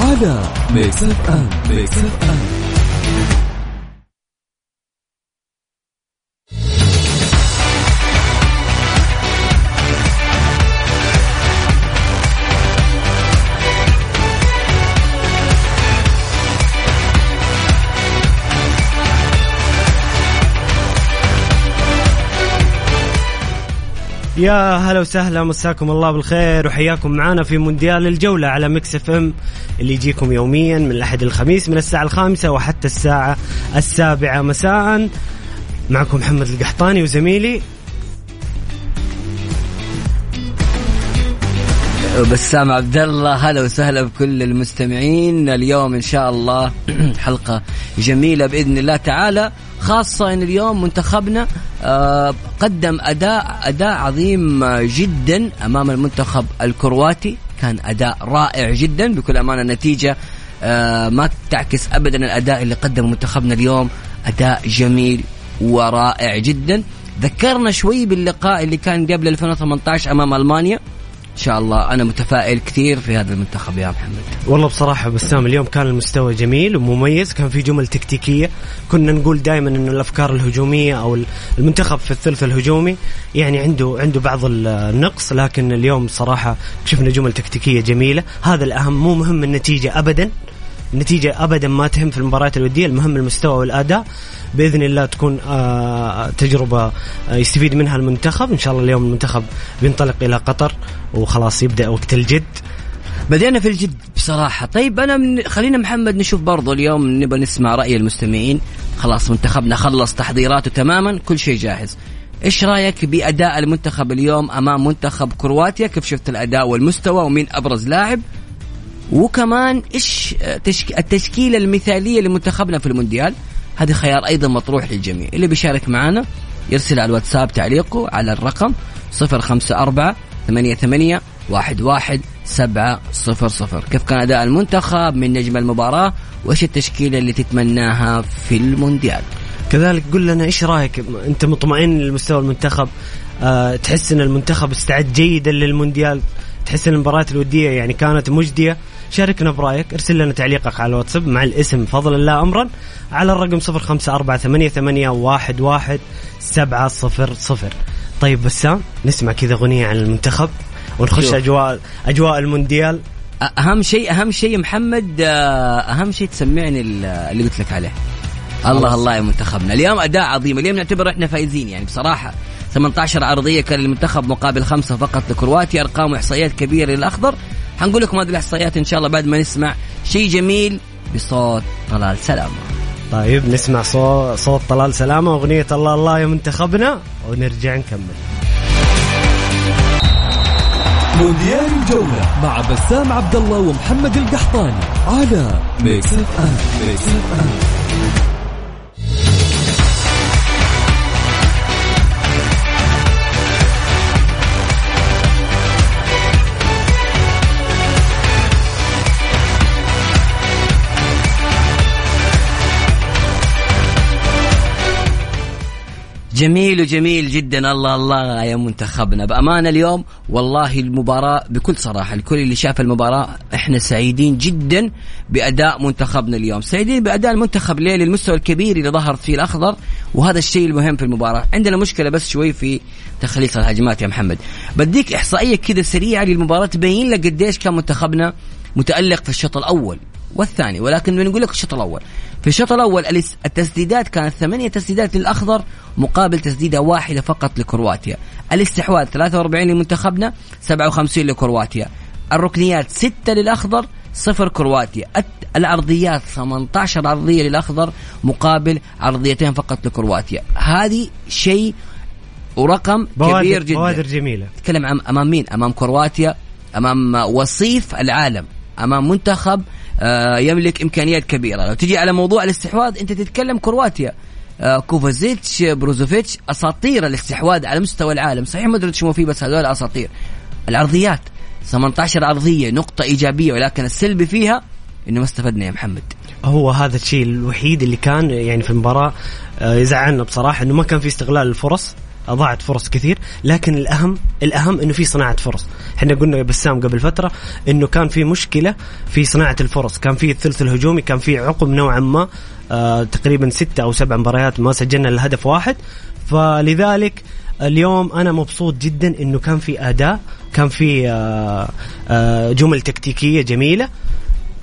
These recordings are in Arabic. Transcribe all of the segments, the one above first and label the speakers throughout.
Speaker 1: على Mix FM Mix FM
Speaker 2: يا هلا وسهلا مساكم الله بالخير وحياكم معنا في مونديال الجولة على Mix FM اللي يجيكم يوميا من الأحد الخميس من الساعة الخامسة وحتى الساعة السابعة مساء. معكم محمد القحطاني وزميلي.
Speaker 3: بسام عبد الله هلا وسهلا بكل المستمعين. اليوم إن شاء الله حلقة جميلة بإذن الله تعالى خاصة إن اليوم منتخبنا آه، قدم أداء أداء عظيم جدا أمام المنتخب الكرواتي. كان أداء رائع جدا. بكل أمانة النتيجة آه، ما تعكس ابدا الأداء اللي قدمه منتخبنا اليوم. أداء جميل ورائع جدا. ذكرنا شوي باللقاء اللي كان قبل 2018 أمام ألمانيا. ان شاء الله. أنا متفائل كثير في هذا المنتخب يا محمد.
Speaker 2: والله بصراحة بسام اليوم كان المستوى جميل ومميز كان في جمل تكتيكية. كنا نقول دائما إنه الأفكار الهجومية أو المنتخب في الثلث الهجومي يعني عنده عنده بعض النقص لكن اليوم صراحة شفنا جمل تكتيكية جميلة. هذا الأهم مو مهم النتيجة ابدا النتيجة ابدا ما تهم في المباريات الودية المهم المستوى والأداء. بإذن الله تكون آه، تجربة آه، يستفيد منها المنتخب. إن شاء الله اليوم المنتخب بينطلق إلى قطر وخلاص يبدأ وقت الجد.
Speaker 3: بدينا في الجد بصراحة. طيب أنا من خلينا محمد نشوف برضو اليوم نبغى نسمع رأي المستمعين. خلاص منتخبنا خلص تحضيراته تماما كل شيء جاهز. إيش رأيك بأداء المنتخب اليوم أمام منتخب كرواتيا؟ كيف شفت الأداء والمستوى؟ ومين أبرز لاعب؟ وكمان إيش تشك... التشكيلة المثالية لمنتخبنا في المونديال. هذا خيار أيضا مطروح للجميع. اللي بيشارك معنا يرسل على الواتساب تعليقه على الرقم 054 88 11 700 كيف كان أداء المنتخب من نجم المباراة؟ وإيش التشكيلة اللي تتمناها في المونديال؟
Speaker 2: كذلك قل لنا إيش رأيك؟ أنت مطمئن لمستوى المنتخب؟ أه تحس إن المنتخب استعد جيدا للمونديال؟ تحس إن المباريات الودية يعني كانت مجدية؟ شاركنا برأيك ارسل لنا تعليقك على الواتساب مع الاسم فضل الله أمرا على الرقم 0548811700 طيب بسام نسمع كذا أغنية عن المنتخب ونخش
Speaker 3: شوف.
Speaker 2: أجواء أجواء المونديال.
Speaker 3: أهم شيء أهم شيء محمد آه، أهم شيء تسمعني ال- اللي قلت لك عليه. الله الله يا منتخبنا. اليوم أداء عظيم اليوم نعتبر إحنا فايزين. يعني بصراحة 18 عرضية كان للمنتخب مقابل خمسة فقط لكرواتيا أرقام واحصائيات كبيرة للأخضر. حنقول لكم هذه الاحصائيات إن شاء الله بعد ما نسمع شيء جميل بصوت طلال سلامة.
Speaker 2: طيب نسمع صوت, صوت طلال سلامة أغنية الله الله يا منتخبنا ونرجع نكمل.
Speaker 1: مونديال الجولة مع بسام عبد الله ومحمد القحطاني على Mix FM Mix FM
Speaker 3: جميل وجميل جدا. الله الله يا منتخبنا. بأمانة اليوم والله المباراة بكل صراحة الكل اللي شاف المباراة إحنا سعيدين جدا بأداء منتخبنا اليوم. سعيدين بأداء المنتخب ليه للمستوى الكبير اللي ظهر فيه الأخضر وهذا الشيء المهم في المباراة. عندنا مشكلة بس شوي في تخليص الهجمات يا محمد. بديك إحصائية كده سريعة للمباراة تبين لك قديش كان منتخبنا متألق في الشوط الأول والثاني ولكن بنقول لك الشوط الأول. في الشوط الأول التسديدات كانت ثمانية تسديدات للأخضر مقابل تسديدة واحدة فقط لكرواتيا. الاستحواذ 43 لمنتخبنا 57 لكرواتيا. الركنيات 6 للأخضر صفر كرواتيا. العرضيات 18 عرضيه للأخضر مقابل عرضيتين فقط لكرواتيا. هذه شيء ورقم كبير
Speaker 2: بوادر
Speaker 3: جدا.
Speaker 2: بوادر جميلة.
Speaker 3: تتكلم أمام مين؟ أمام كرواتيا أمام وصيف العالم أمام منتخب يملك إمكانيات كبيرة. لو تجي على موضوع الاستحواذ أنت تتكلم كرواتيا. آه، كوفازيتش بروزوفيتش أساطير الاستحواذ على مستوى العالم. صحيح مودريتش مو فيه بس هذول أساطير. العرضيات 18 عرضية نقطة إيجابية ولكن السلبي فيها إنه ما استفدنا يا محمد.
Speaker 2: هو هذا الشيء الوحيد اللي كان يعني في المباراة آه، يزعلنا بصراحة إنه ما كان في استغلال الفرص. اضاعت فرص كثير لكن الاهم الأهم إنه في صناعة فرص. إحنا قلنا يا بسام قبل فترة إنه كان في مشكلة في صناعة الفرص. كان في الثلث الهجومي كان في عقب نوعا ما آه تقريبا ستة أو سبع مباريات ما سجلنا إلا هدف واحد. فلذلك اليوم أنا مبسوط جدا إنه كان في أداء كان في آه آه جمل تكتيكية جميلة.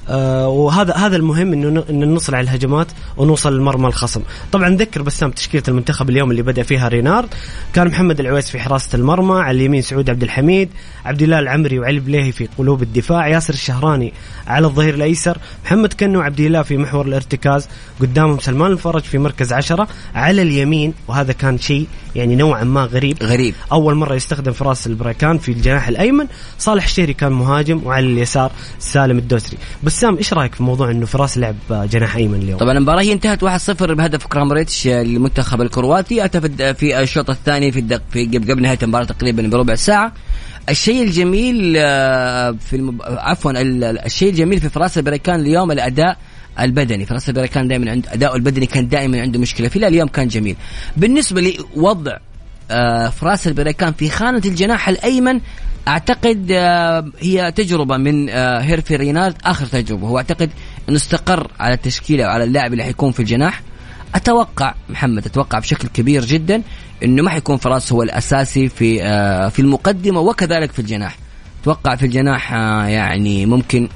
Speaker 2: آه وهذا هذا المهم إنه إن على الهجمات ونوصل لمرمى الخصم. طبعا نذكر بسام تشكيلة المنتخب اليوم اللي بدأ فيها رينارد. كان محمد العويس في حراسة المرمى على اليمين سعود عبد الحميد عبد الله العمري وعلي بليهي في قلوب الدفاع ياسر الشهراني على الظهير الأيسر محمد كنو وعبد الله في محور الارتكاز قدامهم سلمان الفرج في مركز عشرة على اليمين وهذا كان شيء يعني نوعا ما غريب.
Speaker 3: غريب.
Speaker 2: أول مرة يستخدم فراس البريكان في الجناح الأيمن. صالح الشهري كان مهاجم وعلى اليسار سالم الدوسري. بسام إيش رأيك في موضوع إنه فراس لعب جناح أيمن اليوم؟
Speaker 3: طبعا المباراة هي انتهت 1-0 بهدف كرامريتش للمنتخب الكرواتي. اتى في الشوط الثاني في الدق في قبل نهاية المباراة تقريبا بربع ساعة. الشيء الجميل آه، في المب... عفوا ال- ال- الشيء الجميل في فراس البريكان اليوم الأداء البدني. فراس البريكان دائما عند اداؤه البدني كان دائما عنده مشكلة. لا اليوم كان جميل. بالنسبة لوضع آه، فراس البريكان في خانة الجناح الأيمن. أعتقد آه، هي تجربة من آه، هيرفي رينارد. آخر تجربة. هو أعتقد أنه استقر على التشكيلة وعلى اللاعب اللي حيكون في الجناح. أتوقع محمد أتوقع بشكل كبير جدا أنه ما حيكون فراس هو الأساسي في في المقدمة وكذلك في الجناح. أتوقع في الجناح يعني ممكن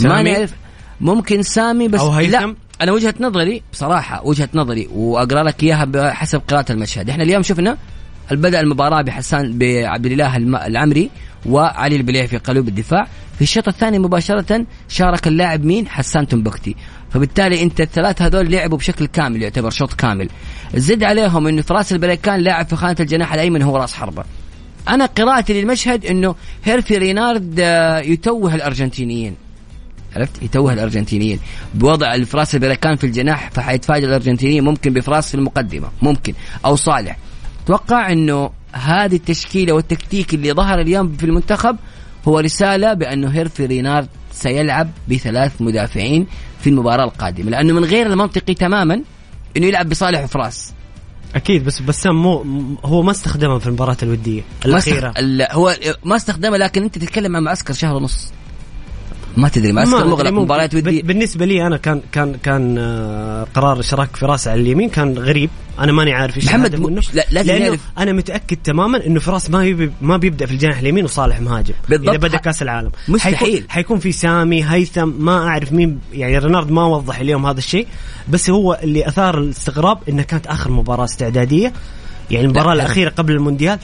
Speaker 3: ما؟ نعرف ممكن سامي بس
Speaker 2: أو هيثم؟
Speaker 3: لا أنا وجهة نظري بصراحة وجهة نظري وأقرأ لك إياها بحسب قراءة المشهد. إحنا اليوم شفنا بدا المباراة بحسان بعبد الإله العمري وعلي البليح في قلوب الدفاع. في الشوط الثاني مباشرة شارك اللاعب مين؟ حسان تنبكتي. فبالتالي أنت الثلاث هذول لعبوا بشكل كامل يعتبر شوط كامل. زد عليهم إنه في راس البريكان لاعب في خانة الجناح الأيمن هو راس حربة. أنا قراءتي للمشهد إنه هيرفي رينارد آه، يتوه الأرجنتينيين. عرفت؟ يتوه الأرجنتينيين. بوضع فراس البريكان في الجناح فحيتفاجئ الأرجنتينيين ممكن بفراس في المقدمة ممكن. أو صالح. أتوقع إنه هذه التشكيلة والتكتيك اللي ظهر اليوم في المنتخب هو رسالة بأنه هيرفي رينارد سيلعب بثلاث مدافعين في المباراة القادمة. لأنه من غير المنطقي تماما إنه يلعب بصالح وفراس.
Speaker 2: أكيد بس بسام مو هو ما استخدمها في المباراة الودية
Speaker 3: ما.
Speaker 2: الأخيرة.
Speaker 3: ال- هو ما استخدمه لكن أنت تتكلم عن معسكر شهر ونص. ما تدري
Speaker 2: ما
Speaker 3: مغلق
Speaker 2: أدري، ممكن.
Speaker 3: مباريات وديه
Speaker 2: ب- بالنسبة لي أنا كان كان كان آه، قرار اشراك فراس على اليمين كان غريب أنا ماني عارف إيش
Speaker 3: محمد،
Speaker 2: منه
Speaker 3: لا- لازم
Speaker 2: لأنه
Speaker 3: نعرف.
Speaker 2: أنا متأكد تماما إنه فراس ما يبي ما بيبدأ في الجناح اليمين وصالح مهاجم
Speaker 3: بالضبط.
Speaker 2: اذا
Speaker 3: بدأ
Speaker 2: كأس العالم
Speaker 3: مستحيل.
Speaker 2: حيكون, حيكون في سامي هيثم ما أعرف مين يعني رينارد ما وضح اليوم هذا الشيء بس هو اللي أثار الاستغراب انها كانت آخر مباراة استعدادية يعني المباراة
Speaker 3: لا.
Speaker 2: الأخيرة قبل المونديال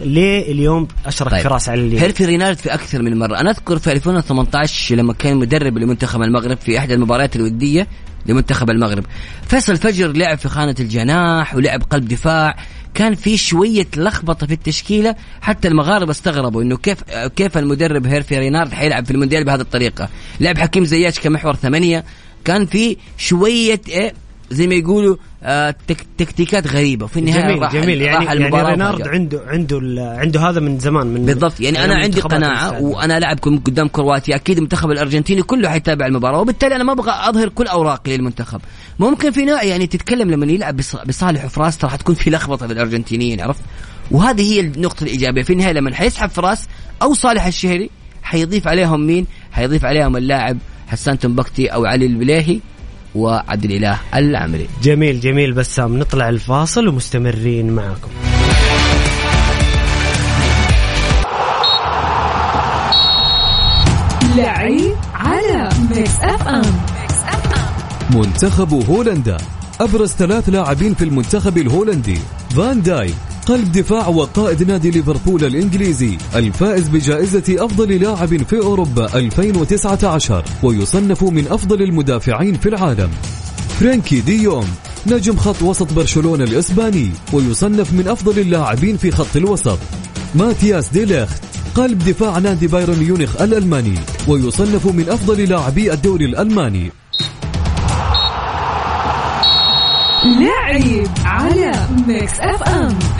Speaker 2: ليه اليوم اشرك
Speaker 3: طيب.
Speaker 2: فراس على اليمين
Speaker 3: هيرفي رينارد في أكثر من مرة. أنا أذكر في 2018 لما كان مدرب لمنتخب المغرب في إحدى المباريات الودية لمنتخب المغرب. فيصل فجر لعب في خانة الجناح ولعب قلب دفاع. كان في شوية لخبطة في التشكيلة حتى المغاربة استغربوا إنه كيف كيف المدرب هيرفي رينارد حيلعب في المونديال بهذه الطريقة. لعب حكيم زياش كمحور ثمانية. كان في شوية إيه زي ما يقولوا آه تك تكتيكات غريبة. وفي النهاية
Speaker 2: جميل
Speaker 3: راح
Speaker 2: جميل. يعني,
Speaker 3: راح
Speaker 2: يعني رينارد. عنده عنده عنده هذا من زمان من
Speaker 3: بالضبط. يعني
Speaker 2: أنا
Speaker 3: عندي
Speaker 2: قناعة.
Speaker 3: وأنا لاعب قدام كرواتيا. أكيد المنتخب الأرجنتيني كله حيتابع المباراة وبالتالي أنا ما أبغى أظهر كل أوراقي للمنتخب. ممكن في نوع يعني تتكلم لما يلعب بص- بصالح وفراس ترى حتكون في لخبطة في الأرجنتينيين عرفت؟ وهذه هي النقطة الإيجابية. في النهاية لما حيسحب فراس أو صالح الشهري حيضيف عليهم مين؟ حيضيف عليهم اللاعب حسان تمبكتي أو علي البليهي. وعبد الإله العمري.
Speaker 2: جميل جميل بسام. نطلع لفاصل ومستمرين معاكم.
Speaker 4: لعيب على Mix FM
Speaker 1: منتخب هولندا. أبرز ثلاث لاعبين في المنتخب الهولندي. فان دايك. قلب دفاع وقائد نادي ليفربول الإنجليزي الفائز بجائزة أفضل لاعب في أوروبا 2019 ويصنف من أفضل المدافعين في العالم. فرانكي دي يونغ نجم خط وسط برشلونة الإسباني ويصنف من أفضل اللاعبين في خط الوسط. ماتياس ديليخت قلب دفاع نادي بايرن ميونخ الألماني ويصنف من أفضل لاعبي الدوري الألماني.
Speaker 4: لعيب على Mix FM.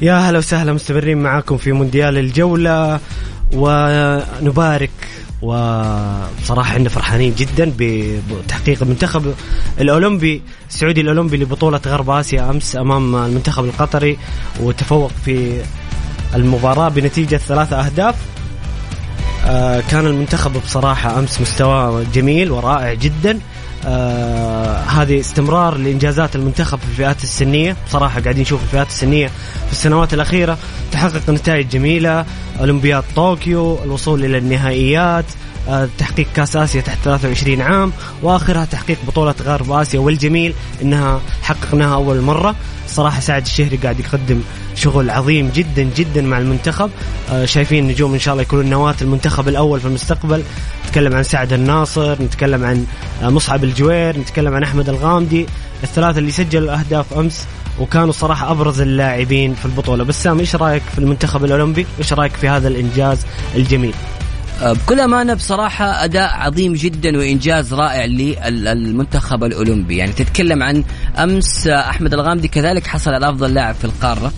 Speaker 2: يا هلا وسهلا مستمرين معاكم في مونديال الجولة ونبارك وبصراحة إحنا فرحانين جدا بتحقيق المنتخب الأولمبي السعودي الأولمبي لبطولة غرب آسيا أمس أمام المنتخب القطري وتفوق في المباراة بنتيجة ثلاثة أهداف. آه، كان المنتخب بصراحة أمس مستواه جميل ورائع جدا. آه هذه استمرار لإنجازات المنتخب في الفئات السنية. بصراحة قاعدين نشوف الفئات السنية في السنوات الأخيرة تحقق نتائج جميلة. أولمبياد طوكيو الوصول إلى النهائيات. تحقيق كأس آسيا تحت 23 عام وآخرها تحقيق بطولة غرب آسيا والجميل إنها حققناها أول مرة. صراحة سعد الشهري قاعد يقدم شغل عظيم جدا جدا مع المنتخب. آه، شايفين النجوم إن شاء الله يكونون نواة المنتخب الأول في المستقبل. نتكلم عن سعد الناصر نتكلم عن آه، مصعب الجوير نتكلم عن أحمد الغامدي. الثلاثة اللي سجلوا أهداف أمس وكانوا صراحة أبرز اللاعبين في البطولة. بسام إيش رأيك في المنتخب الأولمبي؟ إيش رأيك في هذا الإنجاز الجميل؟
Speaker 3: آه، بكل أمانة بصراحة أداء عظيم جدا وإنجاز رائع للمنتخب الأولمبي. يعني تتكلم عن أمس آه، أحمد الغامدي كذلك حصل على أفضل لاعب في القارة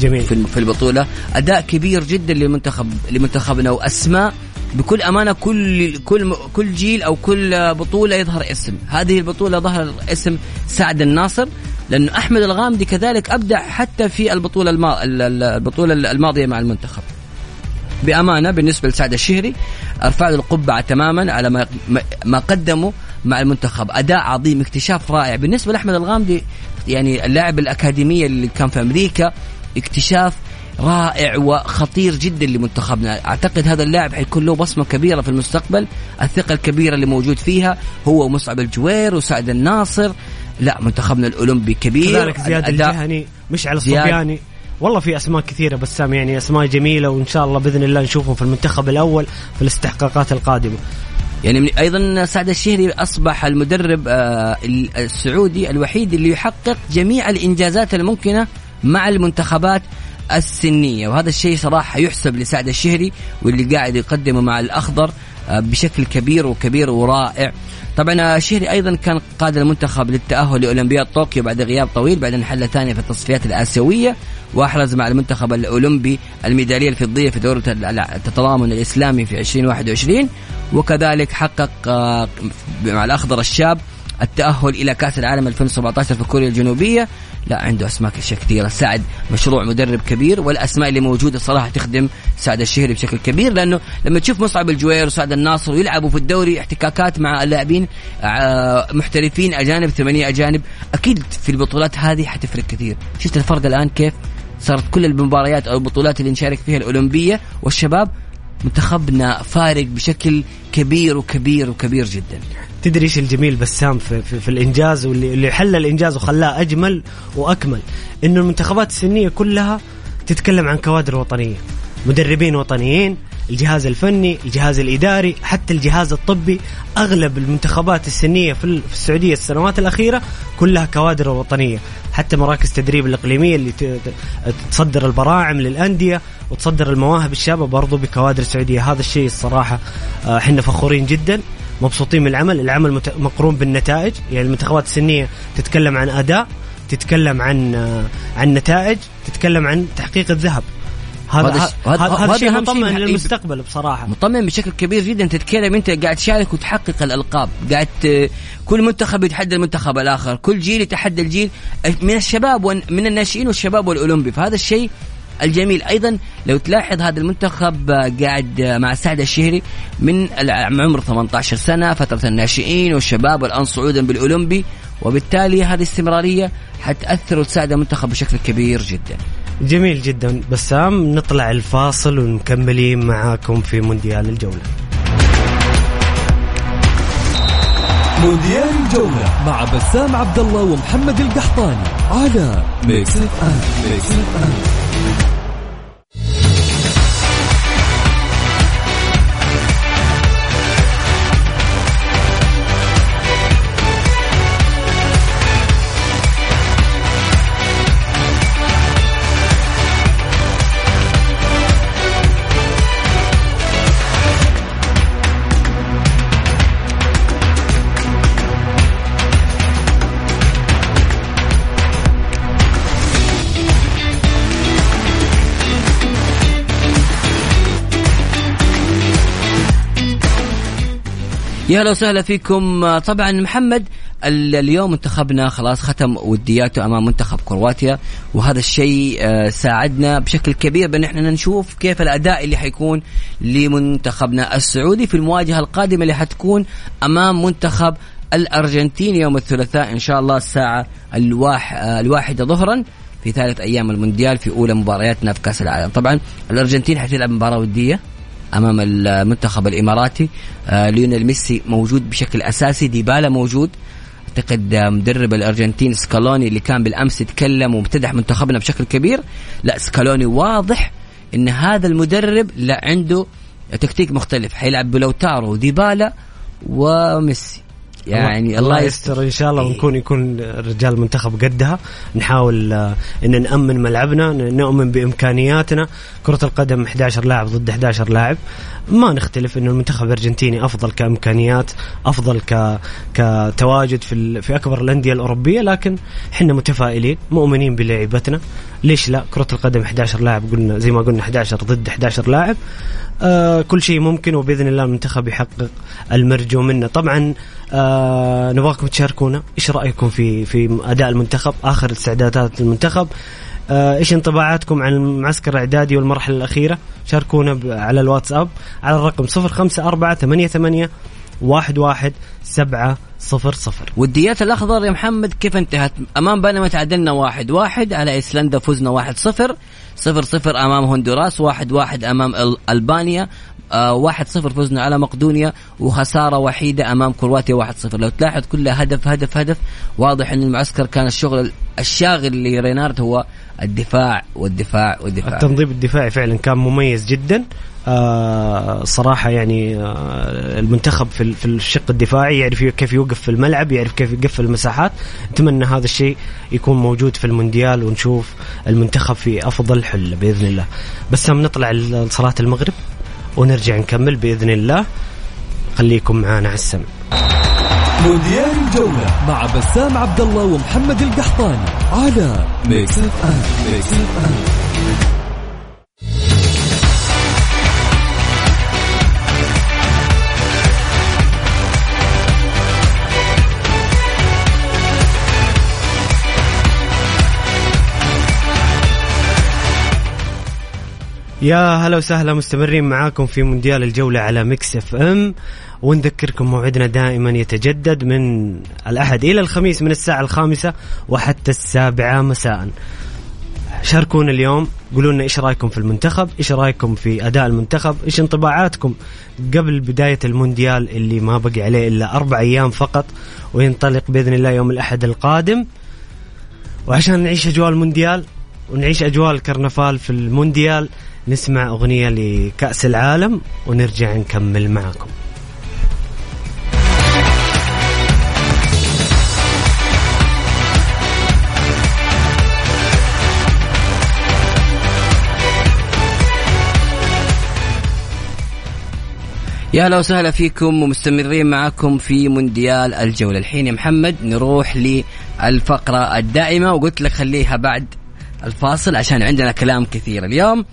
Speaker 2: جميل.
Speaker 3: في البطولة. أداء كبير جدا لمنتخب لمنتخبنا وأسماء بكل أمانة كل كل كل جيل أو كل بطولة يظهر اسم. هذه البطولة ظهر اسم سعد الناصر لأنه أحمد الغامدي كذلك أبدع حتى في البطولة الما... البطولة الماضية مع المنتخب. بأمانة بالنسبة لسعد الشهري أرفع له القبعة تماما على ما ما قدمه مع المنتخب. أداء عظيم اكتشاف رائع. بالنسبة لأحمد الغامدي يعني اللاعب الأكاديمية اللي كان في أمريكا اكتشاف رائع وخطير جدا لمنتخبنا. أعتقد هذا اللاعب حيكون له بصمة كبيرة في المستقبل. الثقة الكبيرة اللي موجود فيها هو ومصعب الجوير وسعد الناصر. لا منتخبنا الأولمبي كبير.
Speaker 2: كذلك زياد الجهني مشعل الصبياني. والله في أسماء كثيرة بسام يعني أسماء جميلة وإن شاء الله بإذن الله نشوفهم في المنتخب الأول في الاستحقاقات القادمة.
Speaker 3: يعني أيضا سعد الشهري أصبح المدرب آه، السعودي الوحيد اللي يحقق جميع الإنجازات الممكنة مع المنتخبات السنية. وهذا الشيء صراحة يحسب لسعد الشهري واللي قاعد يقدمه مع الأخضر بشكل كبير وكبير ورائع. طبعا الشهري أيضا كان قاد المنتخب للتأهل لأولمبياد طوكيو بعد غياب طويل بعدين حل ثاني في التصفيات الآسيوية وأحرز مع المنتخب الأولمبي الميدالية الفضية في دورة التضامن الإسلامي في 2021 وكذلك حقق آه، مع الأخضر الشاب التأهل إلى كأس العالم 2017 في كوريا الجنوبية. لا عنده أسماء أشياء كثيرة. سعد مشروع مدرب كبير والأسماء اللي موجودة صراحة تخدم سعد الشهري بشكل كبير لأنه لما تشوف مصعب الجوير وسعد الناصر ويلعبوا في الدوري احتكاكات مع اللاعبين آه، محترفين أجانب ثمانية أجانب أكيد في البطولات هذه حتفرق كثير. شفت الفرق الآن كيف صارت كل المباريات أو البطولات اللي نشارك فيها الأولمبية والشباب منتخبنا فارق بشكل كبير وكبير وكبير جدا.
Speaker 2: تدري إيش الجميل بسام في, في, في الإنجاز واللي اللي حل الإنجاز وخلاه أجمل وأكمل؟ إنه المنتخبات السنية كلها تتكلم عن كوادر وطنية مدربين وطنيين الجهاز الفني الجهاز الإداري حتى الجهاز الطبي. أغلب المنتخبات السنية في السعودية السنوات الأخيرة كلها كوادر وطنية. حتى مراكز تدريب الإقليمية اللي تصدر البراعم للأندية وتصدر المواهب الشابة برضو بكوادر سعودية هذا الشيء الصراحة آه، إحنا فخورين جدا مبسوطين من العمل. العمل مقرون بالنتائج. يعني المنتخبات السنية تتكلم عن أداء تتكلم عن آه، عن نتائج تتكلم عن تحقيق الذهب. هذا هذا
Speaker 3: شيء
Speaker 2: مطمئن
Speaker 3: من-
Speaker 2: للمستقبل بصراحة.
Speaker 3: مطمئن بشكل كبير جدا. تتكلم أنت قاعد تشارك وتحقق الألقاب. قاعد كل منتخب يتحدى المنتخب الآخر. كل جيل يتحدى الجيل من الشباب ومن الناشئين والشباب والأولمبي. فهذا الشيء الجميل. أيضا لو تلاحظ هذا المنتخب قاعد مع سعد الشهري من عمر 18 سنة فترة الناشئين والشباب والآن صعودا بالأولمبي وبالتالي هذه استمراريه حتأثر وتساعد المنتخب بشكل كبير جدا.
Speaker 2: جميل جدا. بسام نطلع لفاصل ومكملين معاكم في مونديال الجولة.
Speaker 1: مونديال الجولة مع بسام عبد الله ومحمد القحطاني على Mix FM Mix FM
Speaker 3: يا أهلا وسهلا فيكم. طبعا محمد ال- اليوم منتخبنا خلاص ختم ودياته أمام منتخب كرواتيا وهذا الشيء آه، ساعدنا بشكل كبير بأن إحنا نشوف كيف الأداء اللي حيكون لمنتخبنا السعودي في المواجهة القادمة اللي حتكون أمام منتخب الأرجنتين يوم الثلاثاء إن شاء الله الساعة الواح آه، الواحدة ظهرا في ثالث أيام المونديال في أولى مبارياتنا في كأس العالم. طبعا الأرجنتين حتلعب مباراة ودية. أمام المنتخب الإماراتي. آه ليونيل ميسي موجود بشكل أساسي. ديبالا موجود. أعتقد آه، مدرب الأرجنتين سكالوني اللي كان بالأمس يتكلم وامتدح منتخبنا بشكل كبير. لا سكالوني واضح إن هذا المدرب لا عنده تكتيك مختلف. حيلعب بلوتارو وديبالا وميسي. يعني الله
Speaker 2: يستر إن شاء الله ونكون يكون رجال المنتخب قدها. نحاول آه، إن نأمن ملعبنا نؤمن بإمكانياتنا. كرة القدم 11 لاعب ضد 11 لاعب. ما نختلف انه المنتخب الأرجنتيني أفضل كإمكانيات أفضل ك كتواجد في. في أكبر الأندية الأوروبية. لكن إحنا متفائلين مؤمنين بلعيبتنا ليش لا؟ كرة القدم 11 لاعب قلنا زي ما قلنا 11 ضد 11 لاعب. آه كل شيء ممكن وبإذن الله المنتخب يحقق المرجو منه. طبعا آه نبغاكم تشاركونا. إيش رأيكم في في أداء المنتخب؟ آخر استعدادات المنتخب. آه إيش انطباعاتكم عن المعسكر الإعدادي والمرحلة الأخيرة؟ شاركونا على الواتساب. على الرقم 054 88 واحد واحد سبعة صفر صفر.
Speaker 3: والديات الأخضر يا محمد كيف انتهت؟ أمام بنما تعادلنا واحد واحد على ايسلندا فزنا واحد صفر. صفر صفر أمام هندوراس واحد واحد ألبانيا. آه واحد صفر فزنا على مقدونيا وخسارة وحيدة أمام كرواتيا واحد صفر. لو تلاحظ كلها هدف هدف هدف واضح أن المعسكر كان الشغل الشاغل لرينارد هو الدفاع والدفاع والدفاع.
Speaker 2: التنظيم الدفاعي فعلا كان مميز جدا. آه صراحة يعني آه المنتخب في, في الشق الدفاعي يعرف كيف يوقف في الملعب يعرف كيف يقفل المساحات. أتمنى هذا الشيء يكون موجود في المونديال ونشوف المنتخب في أفضل حل بإذن الله. بس نطلع لصلاة المغرب. ونرجع نكمل بإذن الله. خليكم معانا على السمع.
Speaker 1: مونديال الجولة مع بسام عبد الله ومحمد القحطاني على Mix FM Mix
Speaker 2: يا هلا وسهلا مستمرين معاكم في مونديال الجولة على Mix FM. ونذكركم موعدنا دائما يتجدد من الأحد إلى الخميس من الساعة الخامسة وحتى السابعة مساء. شاركونا اليوم قولوا لنا إيش رأيكم في المنتخب إيش رأيكم في أداء المنتخب إيش انطباعاتكم قبل بداية المونديال اللي ما بقي عليه إلا أربع أيام فقط وينطلق بإذن الله يوم الأحد القادم. وعشان نعيش أجواء المونديال ونعيش أجواء الكرنفال في المونديال نسمع أغنية لكأس العالم ونرجع نكمل معكم.
Speaker 3: يا أهلا وسهلا فيكم ومستمرين معكم في مونديال الجولة. الحين يا محمد نروح للفقرة الدائمة وقلت لك خليها بعد الفاصل عشان عندنا كلام كثير. اليوم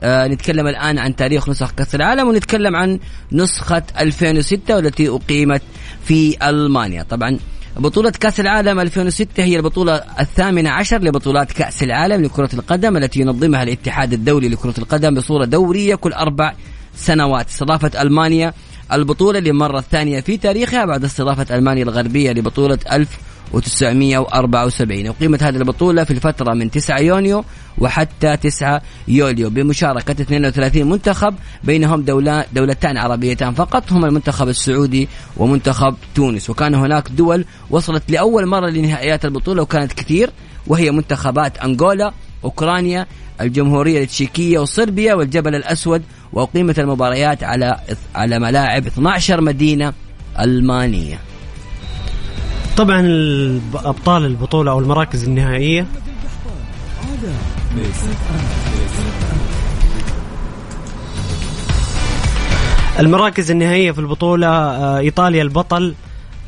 Speaker 3: آه نتكلم الآن عن تاريخ نسخ كأس العالم ونتكلم عن نسخة 2006 والتي أقيمت في ألمانيا. طبعا بطولة كأس العالم 2006 هي البطولة الثامنة عشر لبطولات كأس العالم لكرة القدم التي ينظمها الاتحاد الدولي لكرة القدم بصورة دورية كل أربع سنوات. استضافت ألمانيا البطولة للمرة الثانية في تاريخها بعد استضافة ألمانيا الغربية لبطولة 1974 أقيمت هذه البطولة في الفترة من 9 يونيو وحتى 9 يوليو. بمشاركة 32 منتخب بينهم دولة دولتان عربيتان فقط. هما المنتخب السعودي ومنتخب تونس. وكان هناك دول وصلت لأول مرة لنهائيات البطولة وكانت كثير وهي منتخبات أنغولا أوكرانيا الجمهورية التشيكية وصربيا والجبل الأسود وأقيمت المباريات على على ملاعب 12 مدينة ألمانية.
Speaker 2: طبعا ابطال البطولة أو المراكز النهائية. المراكز النهائية في البطولة آه، إيطاليا البطل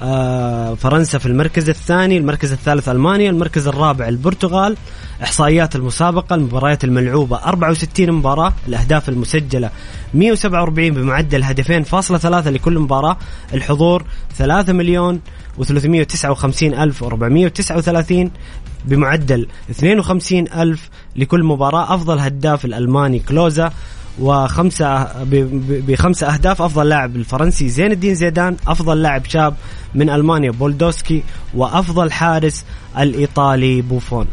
Speaker 2: آه، فرنسا في المركز الثاني المركز الثالث ألمانيا المركز الرابع البرتغال إحصائيات المسابقة المباريات الملعوبة 64 مباراة الأهداف المسجلة 147 بمعدل هدفين فاصلة ثلاثة لكل مباراة الحضور 3 مليون و359 ألف و439 بمعدل 52 ألف لكل مباراة أفضل هداف الألماني كلوزا وخمسة بخمسة أهداف أفضل لاعب الفرنسي زين الدين زيدان أفضل لاعب شاب من ألمانيا بولدوسكي وأفضل حارس الإيطالي بوفون.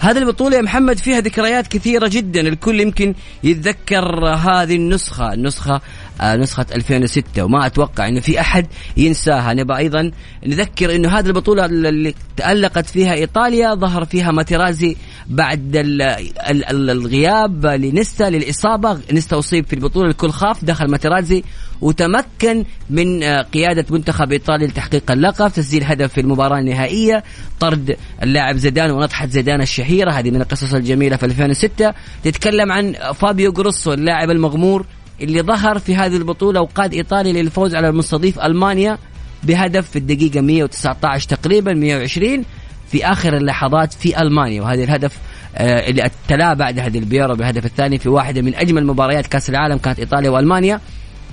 Speaker 3: هذه البطولة يا محمد فيها ذكريات كثيرة جدا. الكل يمكن يتذكر هذه النسخة. النسخة آه نسخة 2006 وما أتوقع أنه في أحد ينساها. نبغى أيضا نذكر أنه هذه البطولة اللي تألقت فيها إيطاليا ظهر فيها ماتيرازي بعد ال ال ال الغياب لنستا للإصابة. نستا أصيب في البطولة الكل خاف دخل ماتيرازي وتمكن من آه، قيادة منتخب إيطاليا لتحقيق اللقب. تسجيل هدف في المباراة النهائية. طرد اللاعب زيدان ونطحة زيدان الشهيرة. هذه من القصص الجميلة في 2006 تتكلم عن فابيو جروسو اللاعب المغمور اللي ظهر في هذه البطولة وقاد إيطاليا للفوز على المستضيف ألمانيا بهدف في الدقيقة 119 تقريبا 120 في آخر اللحظات في ألمانيا. وهذا الهدف آه، اللي تلا بعده ديل بييرو بهدف الثاني في واحدة من أجمل مباريات كأس العالم كانت إيطاليا وألمانيا.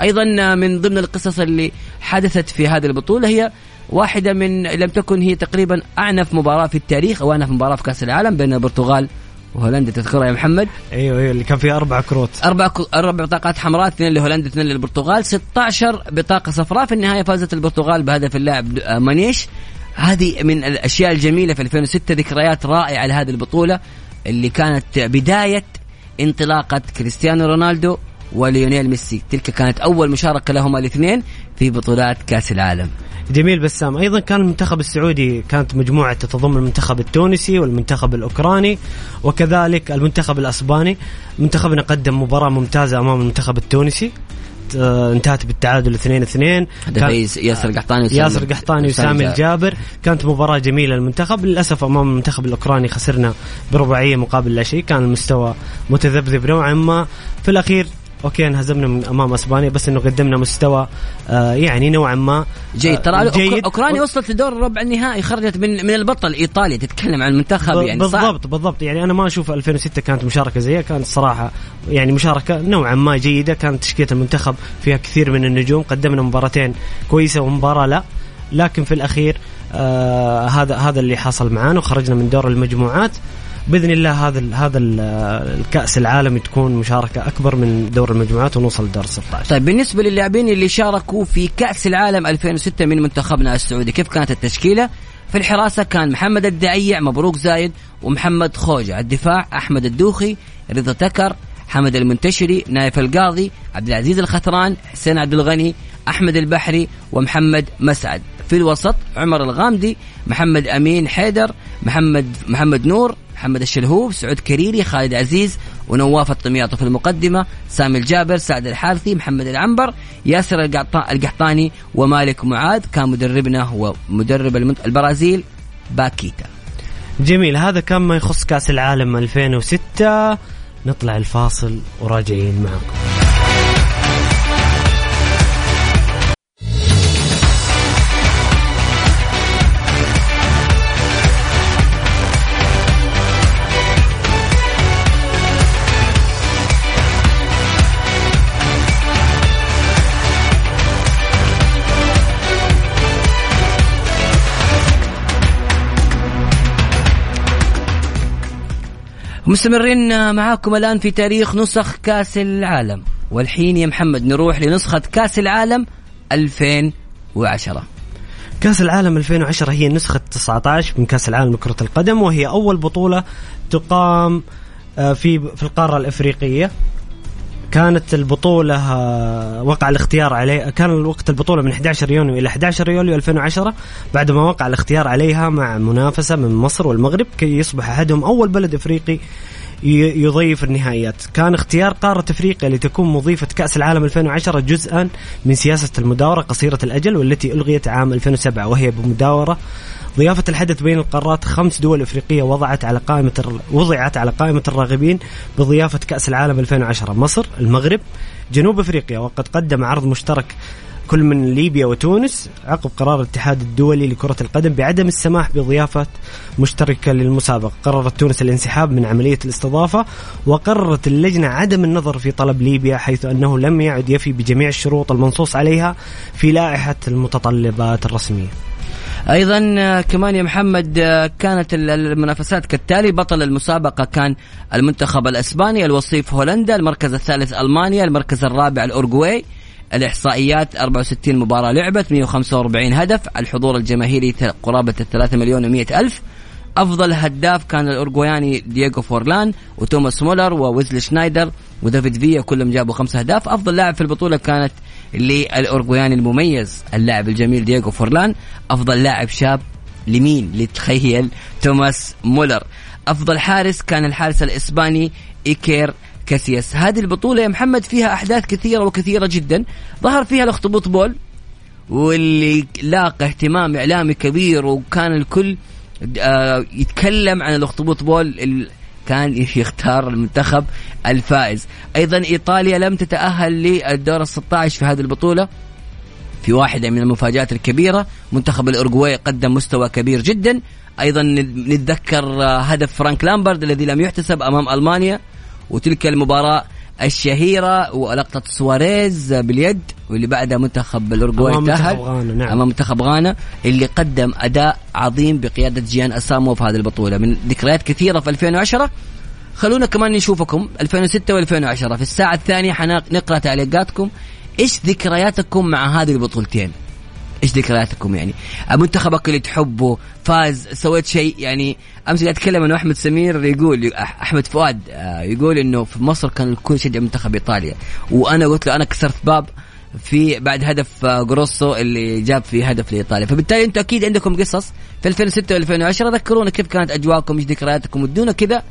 Speaker 3: أيضا من ضمن القصص اللي حدثت في هذه البطولة هي واحدة من لم تكن هي تقريبا أعنف مباراة في التاريخ أو أعنف مباراة في كأس العالم بين البرتغال وهولندا تذكرها يا محمد؟
Speaker 2: أيوه أيوه اللي كان فيها أربع كروت.
Speaker 3: أربع أربع بطاقات حمراء اثنين لهولندا اثنين للبرتغال 16 بطاقة صفراء. في النهاية فازت البرتغال بهدف اللاعب آه، مانيش. هذه من الأشياء الجميلة في 2006 ذكريات رائعة لهذه البطولة اللي كانت بداية انطلاقة كريستيانو رونالدو وليونيل ميسي. تلك كانت أول مشاركة لهما الاثنين في بطولات كأس العالم.
Speaker 2: جميل بسام. أيضا كان المنتخب السعودي كانت مجموعة تتضمن المنتخب التونسي والمنتخب الأوكراني وكذلك المنتخب الأسباني. منتخبنا قدم مباراة ممتازة أمام المنتخب التونسي. انتهت بالتعادل 2 2
Speaker 3: ياسر قحطاني
Speaker 2: ياسر قحطاني وسامي الجابر. كانت مباراة جميلة للمنتخب. للأسف أمام المنتخب الأوكراني خسرنا برباعية مقابل لا شيء. كان المستوى متذبذب نوعا ما. في الأخير okay انهزمنا من أمام أسبانيا بس إنه قدمنا مستوى آه يعني نوعا ما
Speaker 3: جيد. ترى آه جيد. أوكرانيا وصلت لدور الربع النهائي خرجت من من البطل. إيطاليا تتكلم عن المنتخب يعني
Speaker 2: بالضبط صعب. بالضبط يعني أنا ما أشوف 2006 كانت مشاركة زيها كانت صراحة يعني مشاركة نوعا ما جيدة. كانت تشكيلة المنتخب فيها كثير من النجوم. قدمنا مباراتين كويسة ومباراة لا. لكن في الأخير آه هذا هذا اللي حصل معانا وخرجنا من دور المجموعات. بإذن الله هذا هذا الكأس العالمي تكون مشاركة أكبر من دور المجموعات ونوصل لدور 16
Speaker 3: طيب بالنسبة للاعبين اللي شاركوا في كأس العالم 2006 من منتخبنا السعودي كيف كانت التشكيلة؟ في الحراسة كان محمد الدعيع مبروك زايد ومحمد خوجة. الدفاع أحمد الدوخي رضا تكر حمد المنتشري نايف القاضي عبد العزيز الخثران حسين عبد الغني أحمد البحري ومحمد مسعد. في الوسط عمر الغامدي محمد أمين حيدر محمد محمد نور محمد الشلهوب سعود كريري خالد عزيز ونواف الطمياطي في المقدمة سامي الجابر سعد الحارثي محمد العنبر ياسر القحطاني ومالك معاذ كان مدربنا هو مدرب البرازيل باكيتا.
Speaker 2: جميل هذا كان ما يخص كأس العالم 2006 نطلع الفاصل وراجعين معكم.
Speaker 3: مستمرين معاكم الآن في تاريخ نسخ كأس العالم. والحين يا محمد نروح لنسخة كأس العالم 2010
Speaker 2: كأس العالم 2010 هي النسخة 19 من كأس العالم لكرة القدم وهي أول بطولة تقام آه، في في القارة الأفريقية. كانت البطولة وقع الاختيار عليه كان وقت البطولة من 11 يونيو إلى 11 يوليو 2010 بعدما وقع الاختيار عليها مع منافسة من مصر والمغرب كي يصبح أحدهم أول بلد أفريقي يضيف النهائيات. كان اختيار قارة أفريقيا لتكون مضيفة كأس العالم 2010 جزءا من سياسة المداورة قصيرة الأجل والتي ألغيت عام 2007 وهي بمداورة ضيافة الحدث بين القارات خمس دول أفريقية وضعت على قائمة الر- وضعت على قائمة الراغبين بضيافة كأس العالم 2010 مصر المغرب جنوب أفريقيا. وقد قدم عرض مشترك كل من ليبيا وتونس عقب قرار الاتحاد الدولي لكرة القدم بعدم السماح بضيافة مشتركة للمسابقة. قررت تونس الانسحاب من عملية الاستضافة وقررت اللجنة عدم النظر في طلب ليبيا حيث أنه لم يعد يفي بجميع الشروط المنصوص عليها في لائحة المتطلبات الرسمية.
Speaker 3: أيضا آه، كمان يا محمد آه، كانت ال- المنافسات كالتالي. بطل المسابقة كان المنتخب الإسباني الوصيف هولندا المركز الثالث ألمانيا المركز الرابع الاورجواي الإحصائيات 64 مباراة لعبت 145 هدف. الحضور الجماهيري قرابة 3 مليون و100 ألف. أفضل هداف كان الاورجواياني دييغو فورلان وتوماس مولر وويزلي شنايدر وديفيد فيا كلهم جابوا خمس أهداف. أفضل لاعب في البطولة كان الاورجواياني المميز اللاعب الجميل دييغو فورلان أفضل لاعب شاب لمين؟ لتخيل توماس مولر. أفضل حارس كان الحارس الإسباني إيكير كاسياس. هذه البطولة يا محمد فيها أحداث كثيرة وكثيرة جدا. ظهر فيها الاخطبوط بول واللي لاقى اهتمام إعلامي كبير وكان الكل آه، يتكلم عن الاخطبوط بول كان يختار المنتخب الفائز. أيضا إيطاليا لم تتأهل للدور ال 16 في هذه البطولة. في واحدة من المفاجآت الكبيرة منتخب الأورجواي قدم مستوى كبير جدا. أيضا نتذكر آه، هدف فرانك لامبرد الذي لم يحتسب أمام ألمانيا. وتلك المباراة الشهيرة ولقطة سواريز باليد واللي بعدها منتخب الأورجواي تأهل
Speaker 2: غانا، نعم.
Speaker 3: أمام منتخب غانا اللي قدم أداء عظيم بقيادة جيان أسامو في هذه البطولة من ذكريات كثيرة في 2010 خلونا كمان نشوفكم 2006 و2010 في الساعة الثانية حنقرأ تعليقاتكم إيش ذكرياتكم مع هذه البطولتين؟ إيش ذكرياتكم يعني؟ منتخبك اللي تحبه فاز سويت شيء يعني؟ أمس قاعد أتكلم أنا واحمد سمير يقول أحمد فؤاد آه، يقول إنه في مصر كان الكل يشجع منتخب إيطاليا. وأنا قلت له أنا كسرت باب في بعد هدف آه، جروسو اللي جاب في هدف لإيطاليا. فبالتالي أنتم أكيد عندكم قصص في 2006 و2010 ذكرونا كيف كانت أجواءكم إيش ذكرياتكم ودونا كذا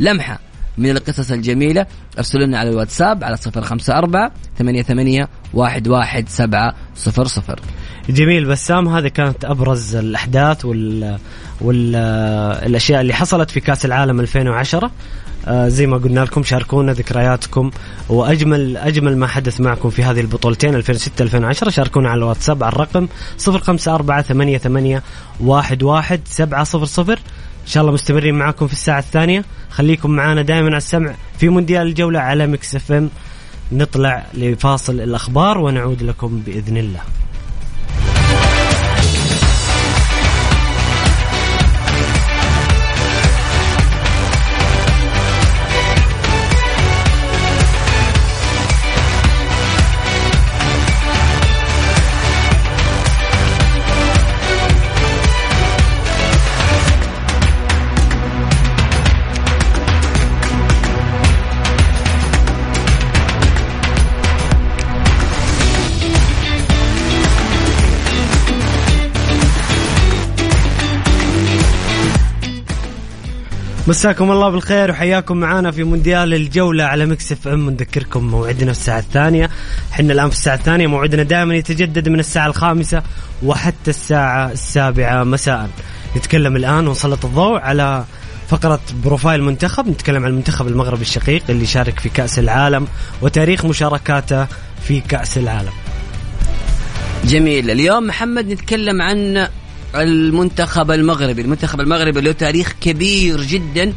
Speaker 3: لمحة من القصص الجميلة. أرسلوا لنا على الواتساب على 054 88 11700
Speaker 2: جميل بسام هذه كانت أبرز الأحداث وال والاشياء اللي حصلت في كأس العالم 2010 آه زي ما قلنا لكم شاركونا ذكرياتكم. وأجمل أجمل ما حدث معكم في هذه البطولتين 2006 2010 شاركونا على الواتساب على الرقم 0548811700 إن شاء الله مستمرين معكم في الساعة الثانية. خليكم معنا دائما على السمع في مونديال الجولة على Mix FM. نطلع لفاصل الأخبار ونعود لكم بإذن الله. مساكم الله بالخير وحياكم معنا في مونديال الجولة على Mix FM. نذكركم موعدنا في الساعة الثانية. إحنا الآن في الساعة الثانية. موعدنا دائما يتجدد من الساعة الخامسة وحتى الساعة السابعة مساء. نتكلم الآن ونسلط الضوء على فقرة profile منتخب. نتكلم عن المنتخب المغربي الشقيق اللي شارك في كأس العالم وتاريخ مشاركاته في كأس العالم.
Speaker 3: جميل. اليوم محمد نتكلم عن المنتخب المغربي. المنتخب المغربي له تاريخ كبير جدا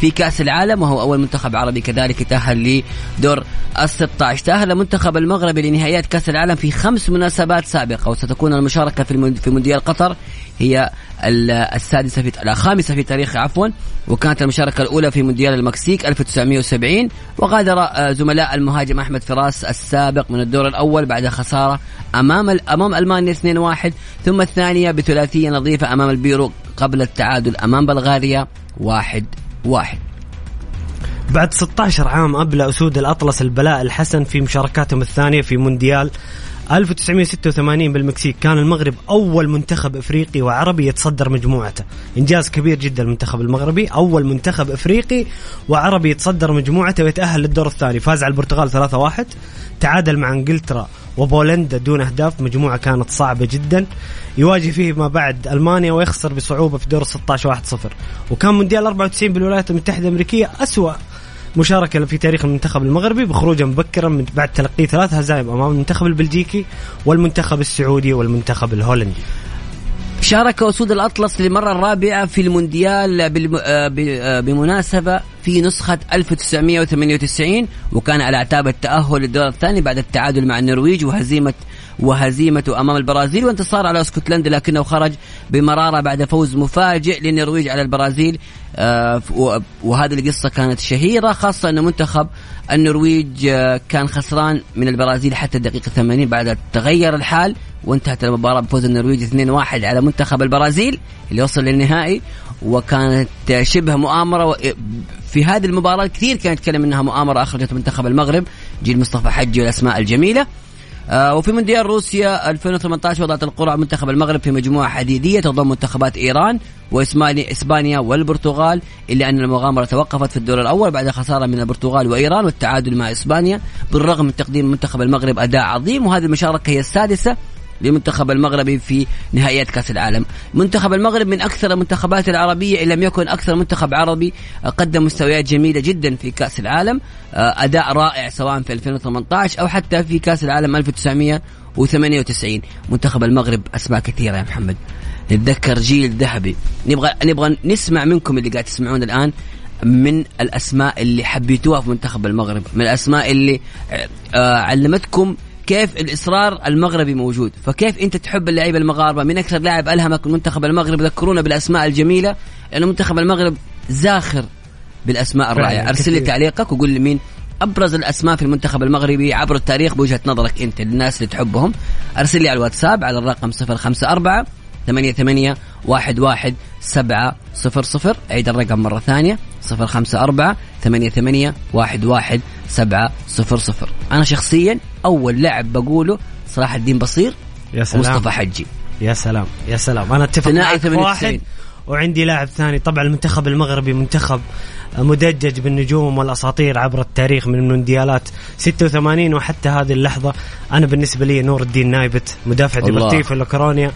Speaker 3: في كأس العالم وهو أول منتخب عربي كذلك يتأهل لدور ال 16 تأهل منتخب المغرب لنهائيات كأس العالم في خمس مناسبات سابقة وستكون المشاركة في في مونديال قطر هي ال- السادسة في الخامسة في تاريخ عفوا وكانت المشاركة الأولى في مونديال المكسيك 1970 وغادر آه، زملاء المهاجم أحمد فراس السابق من الدور الأول بعد خسارة أمام أمام ألمانيا 2-1 ثم الثانية بثلاثية نظيفة أمام البيرو قبل التعادل أمام بلغاريا 1-1
Speaker 2: بعد 16 عام أبلى أسود الأطلس البلاء الحسن في مشاركاتهم الثانية في مونديال 1986 بالمكسيك. كان المغرب أول منتخب إفريقي وعربي يتصدر مجموعته. إنجاز كبير جدا المنتخب المغربي. أول منتخب إفريقي وعربي يتصدر مجموعته ويتأهل للدور الثاني. فاز على البرتغال 3-1 تعادل مع إنجلترا وبولندا دون أهداف. مجموعة كانت صعبة جدا. يواجه فيه ما بعد ألمانيا ويخسر بصعوبة في دور 16 1-0 وكان مونديال 94 بالولايات المتحدة الأمريكية أسوأ مشاركة في تاريخ المنتخب المغربي بخروجه مبكرا بعد تلقي ثلاث هزائم أمام المنتخب البلجيكي والمنتخب السعودي والمنتخب الهولندي.
Speaker 3: شارك أسود الأطلس للمرة الرابعة في المونديال. آه. آه بمناسبة في نسخة 1998 وكان على أعتاب التأهل للدور الثاني بعد التعادل مع النرويج وهزيمة وهزيمته أمام البرازيل وانتصار على اسكتلندا لكنه خرج بمرارة بعد فوز مفاجئ للنرويج على البرازيل. آه وهذه القصة كانت شهيرة خاصة أن منتخب النرويج آه كان خسران من البرازيل حتى الدقيقة 80 بعد تغير الحال وانتهت المباراة بفوز النرويج 2-1 على منتخب البرازيل اللي وصل للنهائي. وكانت شبه مؤامرة في هذه المباراة كثير كان يتكلم إنها مؤامرة أخرجت منتخب المغرب جيل مصطفى حجي والأسماء الجميلة. وفي مونديال روسيا 2018 وضعت القرعة منتخب المغرب في مجموعة حديدية تضم منتخبات إيران واسبانيا إسبانيا والبرتغال إلا أن المغامرة توقفت في الدور الأول بعد خسارة من البرتغال وإيران والتعادل مع إسبانيا بالرغم من تقديم منتخب المغرب أداء عظيم وهذه المشاركة هي السادسة لمنتخب المغربي في نهائيات كأس العالم. منتخب المغرب من أكثر المنتخبات العربية إن لم يكن أكثر منتخب عربي قدم مستويات جميلة جدا في كأس العالم. أداء رائع سواء في 2018 أو حتى في كأس العالم 1998 منتخب المغرب أسماء كثيرة يا محمد. نتذكر جيل ذهبي. نبغى نبغى نسمع منكم اللي قاعد تسمعون الآن من الأسماء اللي حبيتوها في منتخب المغرب من الأسماء اللي آه علمتكم كيف الإصرار المغربي موجود. فكيف أنت تحب اللعيبة المغاربة؟ من أكثر لاعب ألهمك من منتخب المغرب ذكرونا بالأسماء الجميلة لأنه منتخب المغرب زاخر بالأسماء الرائعة. أرسل لي تعليقك وقول لي مين أبرز الأسماء في المنتخب المغربي عبر التاريخ بوجهة نظرك أنت للناس اللي تحبهم. أرسل لي على الواتساب على الرقم 054 ثمانية ثمانية واحد واحد سبعة صفر صفر. عيد الرقم مرة ثانية. صفر خمسة أربعة ثمانية ثمانية واحد واحد سبعة صفر صفر. أنا شخصيا أول لاعب بقوله صلاح الدين بصير
Speaker 2: يا سلام.
Speaker 3: مصطفى حجي.
Speaker 2: يا سلام يا سلام. أنا
Speaker 3: أتفق
Speaker 2: معك في
Speaker 3: 98.
Speaker 2: واحد وعندي لاعب ثاني. طبعا المنتخب المغربي منتخب مدجج بالنجوم والأساطير عبر التاريخ من المونديالات 86 وحتى هذه اللحظة. أنا بالنسبة لي نور الدين نايبت مدافع لاكورونيا آه،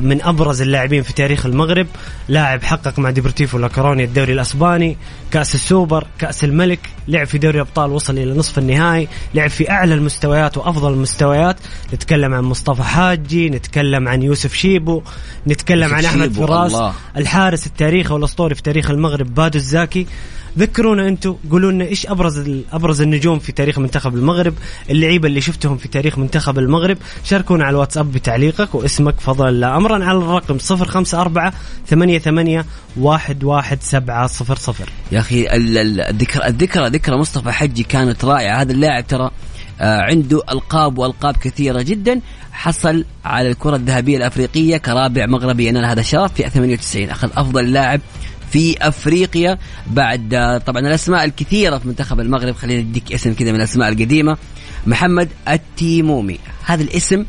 Speaker 2: من أبرز اللاعبين في تاريخ المغرب. لاعب حقق مع ديبورتيفو لاكورونيا الدوري الأسباني كأس السوبر كأس الملك لعب في دوري الابطال وصل إلى نصف النهائي لعب في أعلى المستويات وأفضل المستويات. نتكلم عن مصطفى حاجي نتكلم عن يوسف شيبو نتكلم
Speaker 3: يوسف
Speaker 2: عن
Speaker 3: أحمد
Speaker 2: فراس. الحارس التاريخي والأسطوري في تاريخ المغرب بادو الزاكي. ذكرونا أنتم قولوا لنا إيش أبرز أبرز النجوم في تاريخ منتخب المغرب اللعيبة اللي شفتهم في تاريخ منتخب المغرب. شاركونا على الواتساب بتعليقك واسمك فضلا لا امرا على الرقم 054 88 11700
Speaker 3: يا أخي ال- ال- الذكرى الذكرى ذكرى مصطفى حجي كانت رائعة. هذا اللاعب ترى آه، عنده ألقاب وألقاب كثيرة جدا. حصل على الكرة الذهبية الأفريقية كرابع مغربي ينال هذا الشرف في 98 أخذ أفضل لاعب في أفريقيا بعد طبعا الأسماء الكثيرة في منتخب المغرب خلينا نديك اسم كذا من الأسماء القديمة. محمد التيمومي. هذا الاسم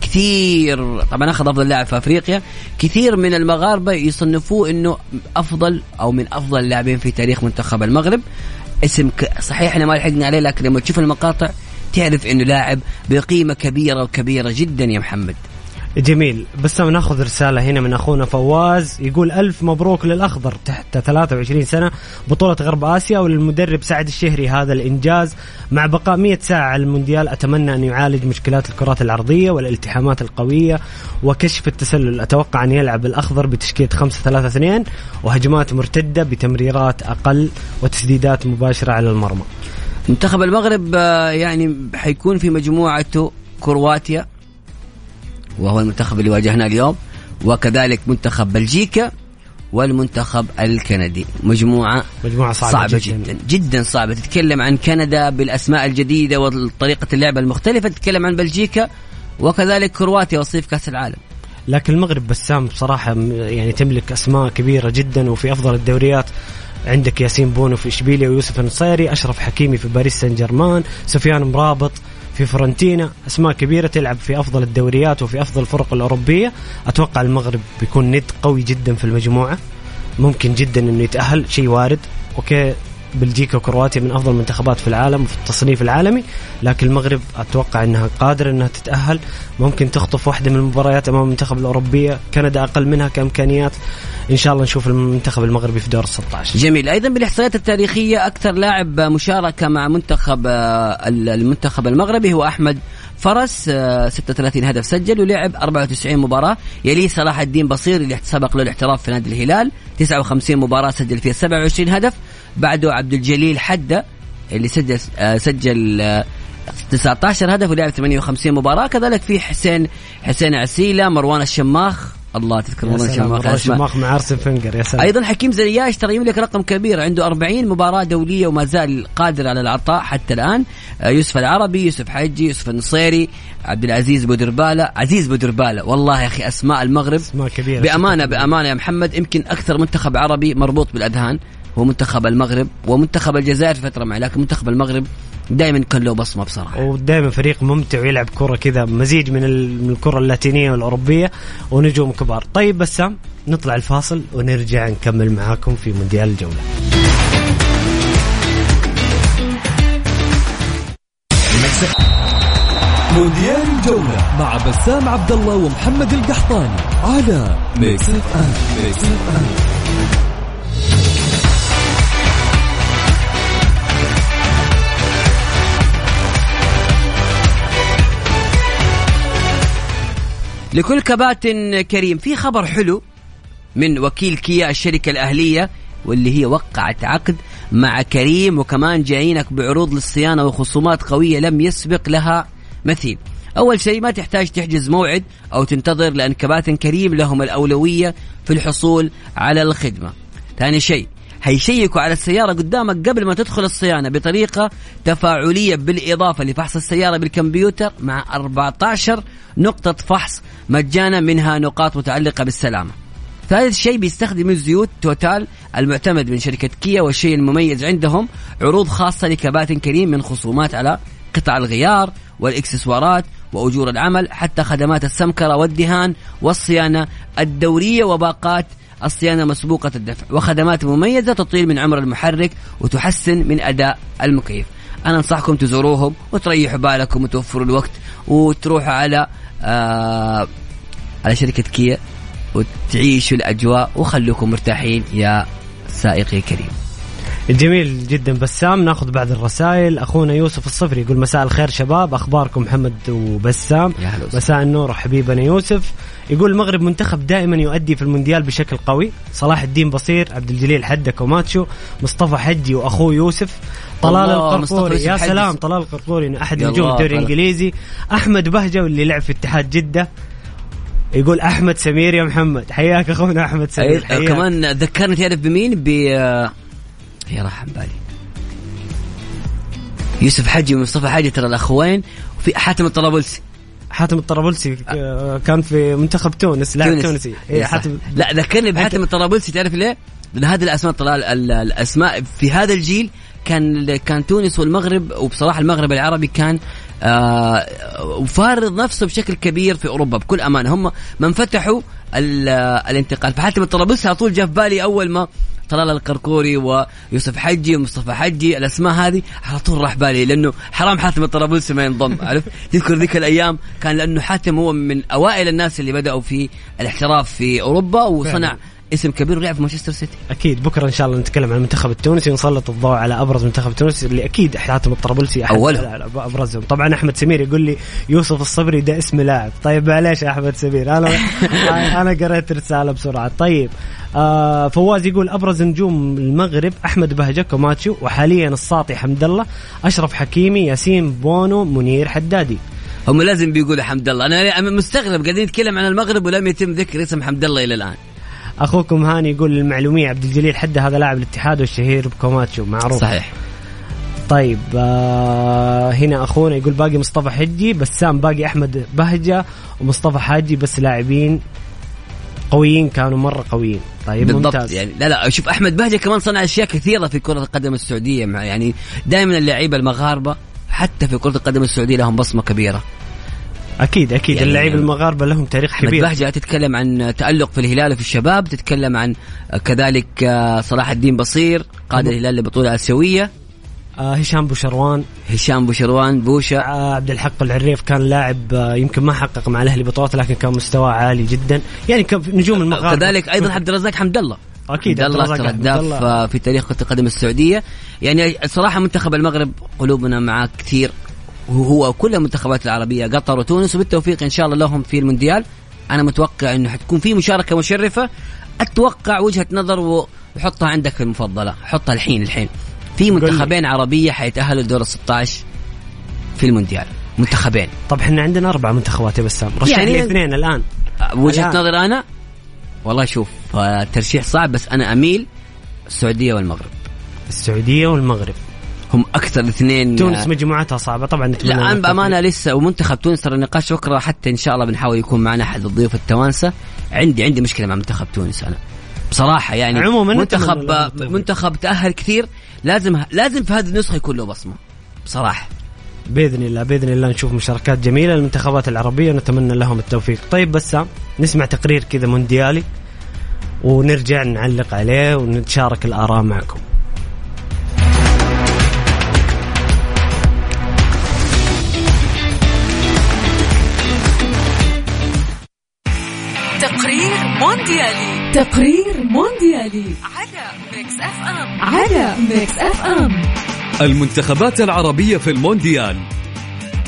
Speaker 3: كثير طبعا أخذ أفضل لاعب في أفريقيا. كثير من المغاربة يصنفوه إنه أفضل أو من أفضل اللاعبين في تاريخ منتخب المغرب. اسم. صحيح إحنا ما لحقنا عليه لكن لما تشوف المقاطع تعرف إنه لاعب بقيمة كبيرة وكبيرة جدا يا محمد.
Speaker 2: جميل. بس ناخذ رسالة هنا من أخونا فواز يقول ألف مبروك للأخضر تحت 23 سنة بطولة غرب آسيا وللمدرب سعد الشهري هذا الإنجاز. مع بقاء 100 ساعة على المونديال أتمنى أن يعالج مشكلات الكرات العرضية والالتحامات القوية وكشف التسلل. أتوقع أن يلعب الأخضر بتشكيلة 5 3 2 وهجمات مرتدة بتمريرات أقل وتسديدات مباشرة على المرمى.
Speaker 3: منتخب المغرب آه، يعني حيكون في مجموعته كرواتيا. وهو المنتخب اللي واجهناه اليوم وكذلك منتخب بلجيكا والمنتخب الكندي. مجموعة
Speaker 2: مجموعة صعبة,
Speaker 3: صعبة جدا. جدا جدا صعبة. تتكلم عن كندا بالأسماء الجديدة وطريقة اللعبة المختلفة تتكلم عن بلجيكا وكذلك كرواتيا وصيف كأس العالم.
Speaker 2: لكن المغرب بسام بصراحة يعني تملك أسماء كبيرة جدا وفي أفضل الدوريات. عندك ياسين بونو في إشبيليا ويوسف النصيري أشرف حكيمي في باريس سان جيرمان سفيان مرابط في فيورنتينا. أسماء كبيرة تلعب في أفضل الدوريات وفي أفضل الفرق الأوروبية. أتوقع المغرب بيكون ند قوي جدا في المجموعة. ممكن جدا إنه يتأهل. شيء وارد. okay. بلجيكا وكرواتيا من أفضل المنتخبات في العالم في التصنيف العالمي لكن المغرب أتوقع إنها قادرة إنها تتأهل. ممكن تخطف واحدة من المباريات أمام المنتخب الاوروبيه كندا أقل منها كإمكانيات. إن شاء الله نشوف المنتخب المغربي في دور 16
Speaker 3: جميل. أيضا بالإحصائيات التاريخية أكثر لاعب مشاركة مع منتخب آه، المنتخب المغربي هو أحمد فرس آه، 36 هدف سجل ولعب 94 مباراة. يليه صلاح الدين بصير اللي سبق له الاحتراف في نادي الهلال 59 مباراة سجل فيها 27 هدف. بعده عبد الجليل حدة اللي سجل آه، سجل آه، 19 هدف ولعب 58 مباراة. كذلك في حسين حسين عسيلة مروان الشماخ. الله تذكر مروان الشماخ.
Speaker 2: مروان
Speaker 3: أسماء.
Speaker 2: شماخ مع أرسن فنجر يا سلام.
Speaker 3: أيضا حكيم زرياش ترى يملك رقم كبير عنده 40 مباراة دولية وما زال قادر على العطاء حتى الآن. آه، يوسف العربي يوسف حجي يوسف النصيري عبد العزيز بودربالة عزيز بودربالة. والله يا أخي أسماء المغرب.
Speaker 2: أسماء كبيرة
Speaker 3: بأمانة بأمانة يا محمد يمكن أكثر منتخب عربي مربوط بالأذهان. هو منتخب المغرب ومنتخب الجزائر في فترة معه لكن منتخب المغرب دائما كان له بصمة بصراحة.
Speaker 2: ودائما فريق ممتع ويلعب كرة كذا مزيج من ال- من الكرة اللاتينية والأوروبية ونجوم كبار. طيب بسام نطلع الفاصل ونرجع نكمل معاكم في مونديال الجولة.
Speaker 1: مونديال الجولة مع بسام عبد الله ومحمد القحطاني على Mix FM Mix FM
Speaker 3: لكل كباتن كريم. في خبر حلو من وكيل كيا الشركة الأهلية واللي هي وقعت عقد مع كريم وكمان جايينك بعروض للصيانة وخصومات قوية لم يسبق لها مثيل. أول شيء ما تحتاج تحجز موعد أو تنتظر لأن كباتن كريم لهم الأولوية في الحصول على الخدمة. ثاني شيء هيشيكوا على السيارة قدامك قبل ما تدخل الصيانة بطريقة تفاعلية بالإضافة لفحص السيارة بالكمبيوتر مع 14 نقطة فحص مجانا منها نقاط متعلقة بالسلامة. ثالث شيء بيستخدم الزيوت توتال المعتمد من شركة كيا والشيء المميز عندهم عروض خاصة لكباتن كريم من خصومات على قطع الغيار والإكسسوارات وأجور العمل حتى خدمات السمكرة والدهان والصيانة الدورية وباقات الصيانة مسبوقة الدفع وخدمات مميزة تطيل من عمر المحرك وتحسن من أداء المكيف. أنا أنصحكم تزوروهم وتريحوا بالكم وتوفروا الوقت وتروحوا على آه على شركة كيا وتعيشوا الأجواء وخلوكم مرتاحين يا سائقي كريم
Speaker 2: جميل جدا. بسام ناخذ بعض الرسائل. أخونا يوسف الصفري يقول مساء الخير شباب. أخباركم محمد وبسام. مساء النور حبيبنا يوسف. يقول المغرب منتخب دائما يؤدي في المونديال بشكل قوي. صلاح الدين بصير عبد الجليل حده كماتشو مصطفى حجي وأخوه يوسف. طلال القرقوري.
Speaker 3: يوسف
Speaker 2: يا. سلام طلال القرقوري
Speaker 3: أحد
Speaker 2: نجوم الدوري. الإنجليزي. أحمد بهجة واللي لعب في اتحاد جدة. يقول أحمد سمير يا محمد. حياك أخونا أحمد سمير. حياك.
Speaker 3: كمان ذكرني تعرف بمين؟ ب آه، يا راح عن بالي. يوسف حجي ومصطفى حجي ترى الأخوين وفي حاتم الطرابلسي.
Speaker 2: حاتم الطرابلسي آه، كان في منتخب تونس لاعب تونسي. إيه،. حاتم.
Speaker 3: لا ذكرني بحاتم الطرابلسي تعرف ليه؟ لأن هذه الأسماء طلال ال- الأسماء في هذا الجيل كان كان تونس والمغرب وبصراحة المغرب العربي كان آه وفارض نفسه بشكل كبير في أوروبا بكل أمانة. هم من فتحوا ال- الانتقال. فحاتم الطرابلسي على طول جاء في بالي أول ما طلال القرقوري ويوسف حجي ومصطفى حجي الأسماء هذه على طول راح بالي لأنه حرام حاتم الطرابلسي ما ينضم عرفت تذكر ذيك الأيام كان لأنه حاتم هو من أوائل الناس اللي بدأوا في الاحتراف في أوروبا وصنع
Speaker 2: فعلا.
Speaker 3: اسم كبير ولعب في مانشستر سيتي.
Speaker 2: أكيد. بكرة إن شاء الله نتكلم عن المنتخب التونسي ونسلط الضوء على أبرز منتخب تونس اللي أكيد حاتم الطرابلسي أحد
Speaker 3: أولهم.
Speaker 2: أبرزهم. طبعا أحمد سمير يقول لي يوسف الصفري ده اسم لاعب. طيب معليش يا أحمد سمير. أنا أنا قريت رسالة بسرعة. طيب آه فواز يقول أبرز نجوم المغرب أحمد بهجه كوماتشو وحاليا الساطي حمد الله أشرف حكيمي ياسين بونو منير حدادي.
Speaker 3: هم لازم بيقولوا حمد الله. أنا مستغرب قاعدين نتكلم عن المغرب ولم يتم ذكر اسم حمد الله إلى الآن.
Speaker 2: أخوكم هاني يقول للمعلومية عبد الجليل حده هذا لاعب الاتحاد والشهير بكوماتشو معروف.
Speaker 3: صحيح.
Speaker 2: طيب آه هنا أخونا يقول باقي مصطفى حجي بسام باقي أحمد بهجة ومصطفى حاجي بس لاعبين قويين كانوا مرة قويين. طيب
Speaker 3: بالضبط.
Speaker 2: ممتاز.
Speaker 3: يعني لا لا شوف أحمد بهجة كمان صنع أشياء كثيرة في كرة القدم السعودية مع يعني دائما اللعيبة المغاربة حتى في كرة القدم السعودية لهم بصمة كبيرة.
Speaker 2: أكيد أكيد.
Speaker 3: يعني-
Speaker 2: اللعيبه المغاربة لهم تاريخ كبير.
Speaker 3: بهجة تتكلم عن تألق في الهلال وفي الشباب تتكلم عن كذلك آه، صلاح الدين بصير قاد الهلال لبطوله اسيويه
Speaker 2: آه هشام بوشروان
Speaker 3: هشام بوشروان بوشا
Speaker 2: آه عبد الحق العريف كان لاعب يمكن ما حقق مع الأهلي بطولات لكن كان مستواه عالي جدا. يعني نجوم المغاربة.
Speaker 3: كذلك أيضا عبد الرزاق حمد الله.
Speaker 2: أكيد
Speaker 3: عبد الله. هداف في تاريخ كرة القدم السعودية. يعني صراحة منتخب المغرب قلوبنا معاه كثير. وهو كل المنتخبات العربية. قطر وتونس وبالتوفيق إن شاء الله لهم في المونديال. أنا متوقع إنه حتكون في مشاركة مشرفة. أتوقع وجهة نظر وحطها عندك المفضلة. حطها الحين الحين. في منتخبين عربية حيتأهلوا لدور ال 16 في المونديال. منتخبين.
Speaker 2: طب إحنا عندنا أربع منتخبات يا بسام. رشح
Speaker 3: يعني-
Speaker 2: لي اثنين الآن.
Speaker 3: وجهة
Speaker 2: الآن.
Speaker 3: نظر أنا؟ والله شوف آه، ترشيح صعب بس أنا أميل السعودية والمغرب.
Speaker 2: السعودية والمغرب.
Speaker 3: هم أكثر اثنين.
Speaker 2: تونس مجموعتها صعبة طبعا نتمنى
Speaker 3: لا أنا بأمانة لسه ومنتخب تونس ترى النقاش بكره حتى إن شاء الله بنحاول يكون معنا أحد الضيوف التوانسة. عندي عندي مشكلة مع منتخب تونس أنا. بصراحة يعني
Speaker 2: عموماً
Speaker 3: منتخب. منتخب تأهل كثير لازم لازم في هذه النسخة يكون له بصمة. بصراحة.
Speaker 2: بإذن الله بإذن الله نشوف مشاركات جميلة للمنتخبات العربية ونتمنى لهم التوفيق. طيب بسام نسمع تقرير كذا مونديالي ونرجع نعلق عليه ونتشارك الآراء معكم.
Speaker 4: تقرير مونديالي.
Speaker 5: تقرير مونديالي.
Speaker 4: على Mix FM. على Mix FM.
Speaker 1: المنتخبات العربية في المونديال.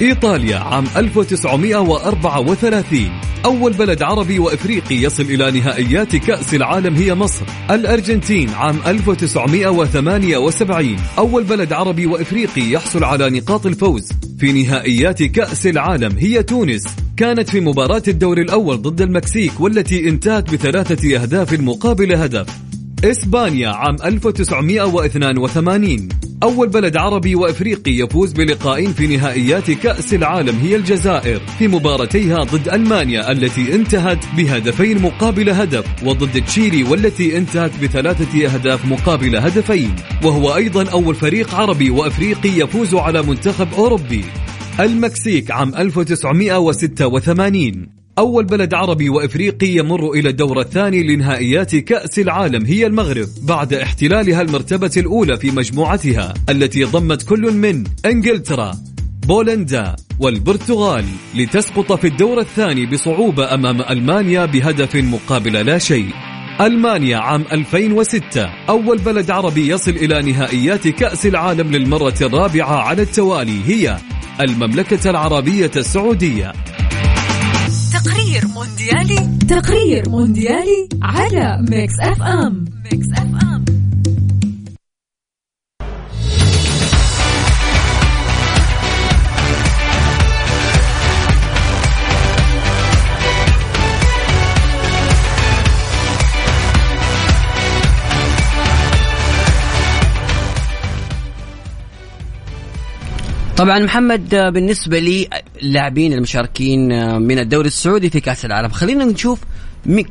Speaker 1: إيطاليا عام 1934 أول بلد عربي وإفريقي يصل إلى نهائيات كأس العالم هي مصر. الأرجنتين عام 1978 أول بلد عربي وإفريقي يحصل على نقاط الفوز في نهائيات كأس العالم هي تونس. كانت في مباراة الدور الأول ضد المكسيك والتي انتهت بثلاثة أهداف مقابل هدف. إسبانيا عام 1982 أول بلد عربي وإفريقي يفوز بلقاء في نهائيات كأس العالم هي الجزائر في مباراتيها ضد ألمانيا التي انتهت بهدفين مقابل هدف وضد تشيلي والتي انتهت بثلاثة أهداف مقابل هدفين وهو أيضا أول فريق عربي وإفريقي يفوز على منتخب أوروبي. المكسيك عام 1986 أول بلد عربي وإفريقي يمر إلى الدور الثاني لنهائيات كأس العالم هي المغرب بعد احتلالها المرتبة الأولى في مجموعتها التي ضمت كل من إنجلترا بولندا والبرتغال لتسقط في الدور الثاني بصعوبة أمام ألمانيا بهدف مقابل لا شيء. ألمانيا عام 2006 أول بلد عربي يصل إلى نهائيات كأس العالم للمرة الرابعة على التوالي هي المملكة العربية السعودية.
Speaker 4: تقرير مونديالي.
Speaker 5: تقرير مونديالي على Mix
Speaker 4: FM. Mix FM.
Speaker 3: طبعا محمد آه، بالنسبة لي آه، اللاعبين المشاركين آه، من الدوري السعودي في كأس العالم. خلينا نشوف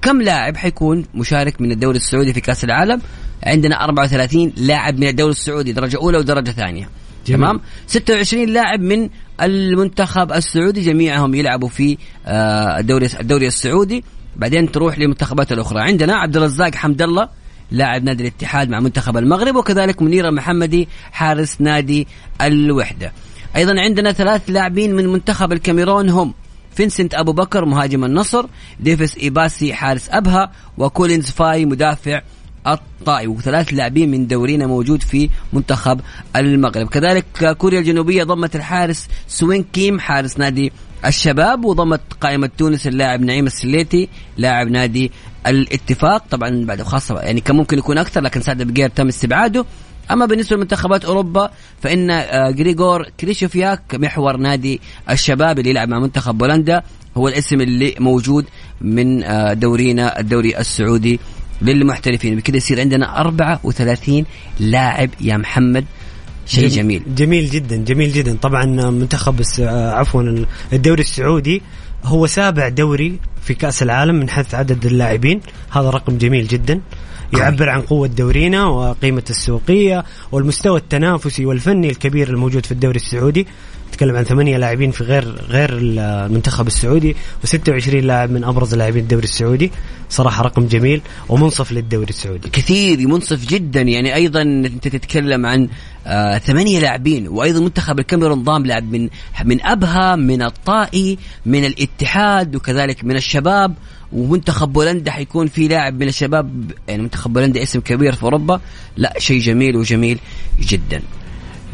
Speaker 3: كم لاعب حيكون مشارك من الدوري السعودي في كأس العالم. عندنا 34 لاعب من الدوري السعودي درجة أولى ودرجة ثانية.
Speaker 2: جميل.
Speaker 3: تمام؟ 26 لاعب من المنتخب السعودي جميعهم يلعبوا في آه، الدوري الدوري السعودي. بعدين تروح للمنتخبات الأخرى. عندنا عبد الرزاق حمد الله لاعب نادي الاتحاد مع منتخب المغرب وكذلك منير المحمدي حارس نادي الوحدة. أيضا عندنا ثلاث لاعبين من منتخب الكاميرون هم فينسنت أبو بكر مهاجم النصر ديفيس إيباسي حارس أبها وكولينز فاي مدافع الطائي وثلاث لاعبين من دورينا موجود في منتخب المغرب. كذلك كوريا الجنوبية ضمت الحارس سوين كيم حارس نادي الشباب وضمت قائمة تونس اللاعب نعيم السليتي لاعب نادي الاتفاق. طبعا بعد خاصة يعني كان ممكن يكون أكثر لكن سعد بقير تم استبعاده. أما بالنسبة لمنتخبات أوروبا فإن آه، جريغور كريشوفياك محور نادي الشباب اللي يلعب مع منتخب بولندا. هو الاسم اللي موجود من آه، دورينا الدوري السعودي للمحترفين. بكذا يصير عندنا 34 لاعب يا محمد. شيء جميل.
Speaker 2: جميل. جدا جميل جدا. طبعا منتخب آه، عفوا الدوري السعودي هو سابع دوري في كأس العالم من حيث عدد اللاعبين. هذا رقم جميل جدا. يعبر عن قوة دورينا وقيمة السوقية والمستوى التنافسي والفني الكبير الموجود في الدوري السعودي. نتكلم عن ثمانية لاعبين في غير غير المنتخب السعودي و26 لاعب من أبرز لاعبين الدوري السعودي. صراحة رقم جميل ومنصف للدوري السعودي.
Speaker 3: كثير منصف جدا. يعني أيضا أنت تتكلم عن آه ثمانية لاعبين وأيضا منتخب الكاميرون ضام لاعب من من أبها من الطائي من الاتحاد وكذلك من الشباب. ومنتخب بولندا حيكون في لاعب من الشباب يعني منتخب بولندا اسم كبير في أوروبا لا شيء جميل وجميل جدا.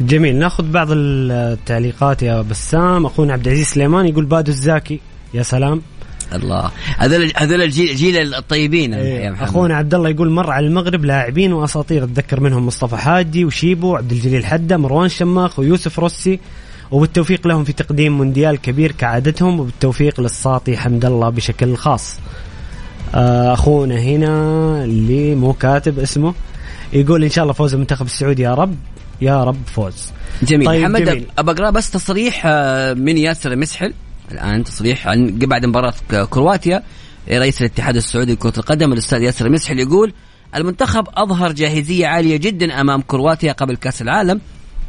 Speaker 2: جميل. ناخذ بعض التعليقات يا بسام. أخونا عبد العزيز سليمان يقول بادو الزاكي. يا سلام.
Speaker 3: الله. هذول هذول الجيل جيل الطيبين
Speaker 2: إيه. يا محمد. أخونا عبد الله يقول مر على المغرب لاعبين وأساطير. أتذكر منهم مصطفى حاجي وشيبو عبد الجليل حدة مروان شماخ ويوسف روسي وبالتوفيق لهم في تقديم مونديال كبير كعادتهم وبالتوفيق للساطي حمد الله بشكل خاص. آه، أخونا هنا اللي مو كاتب اسمه يقول إن شاء الله فوز المنتخب السعودي يا رب يا رب فوز.
Speaker 3: جميل. طيب محمد ابى أقرأ بس تصريح آه، من ياسر مسحل الآن تصريح عن بعد مباراة كرواتيا رئيس الاتحاد السعودي لكرة القدم الأستاذ ياسر مسحل يقول المنتخب أظهر جاهزية عالية جدا أمام كرواتيا قبل كأس العالم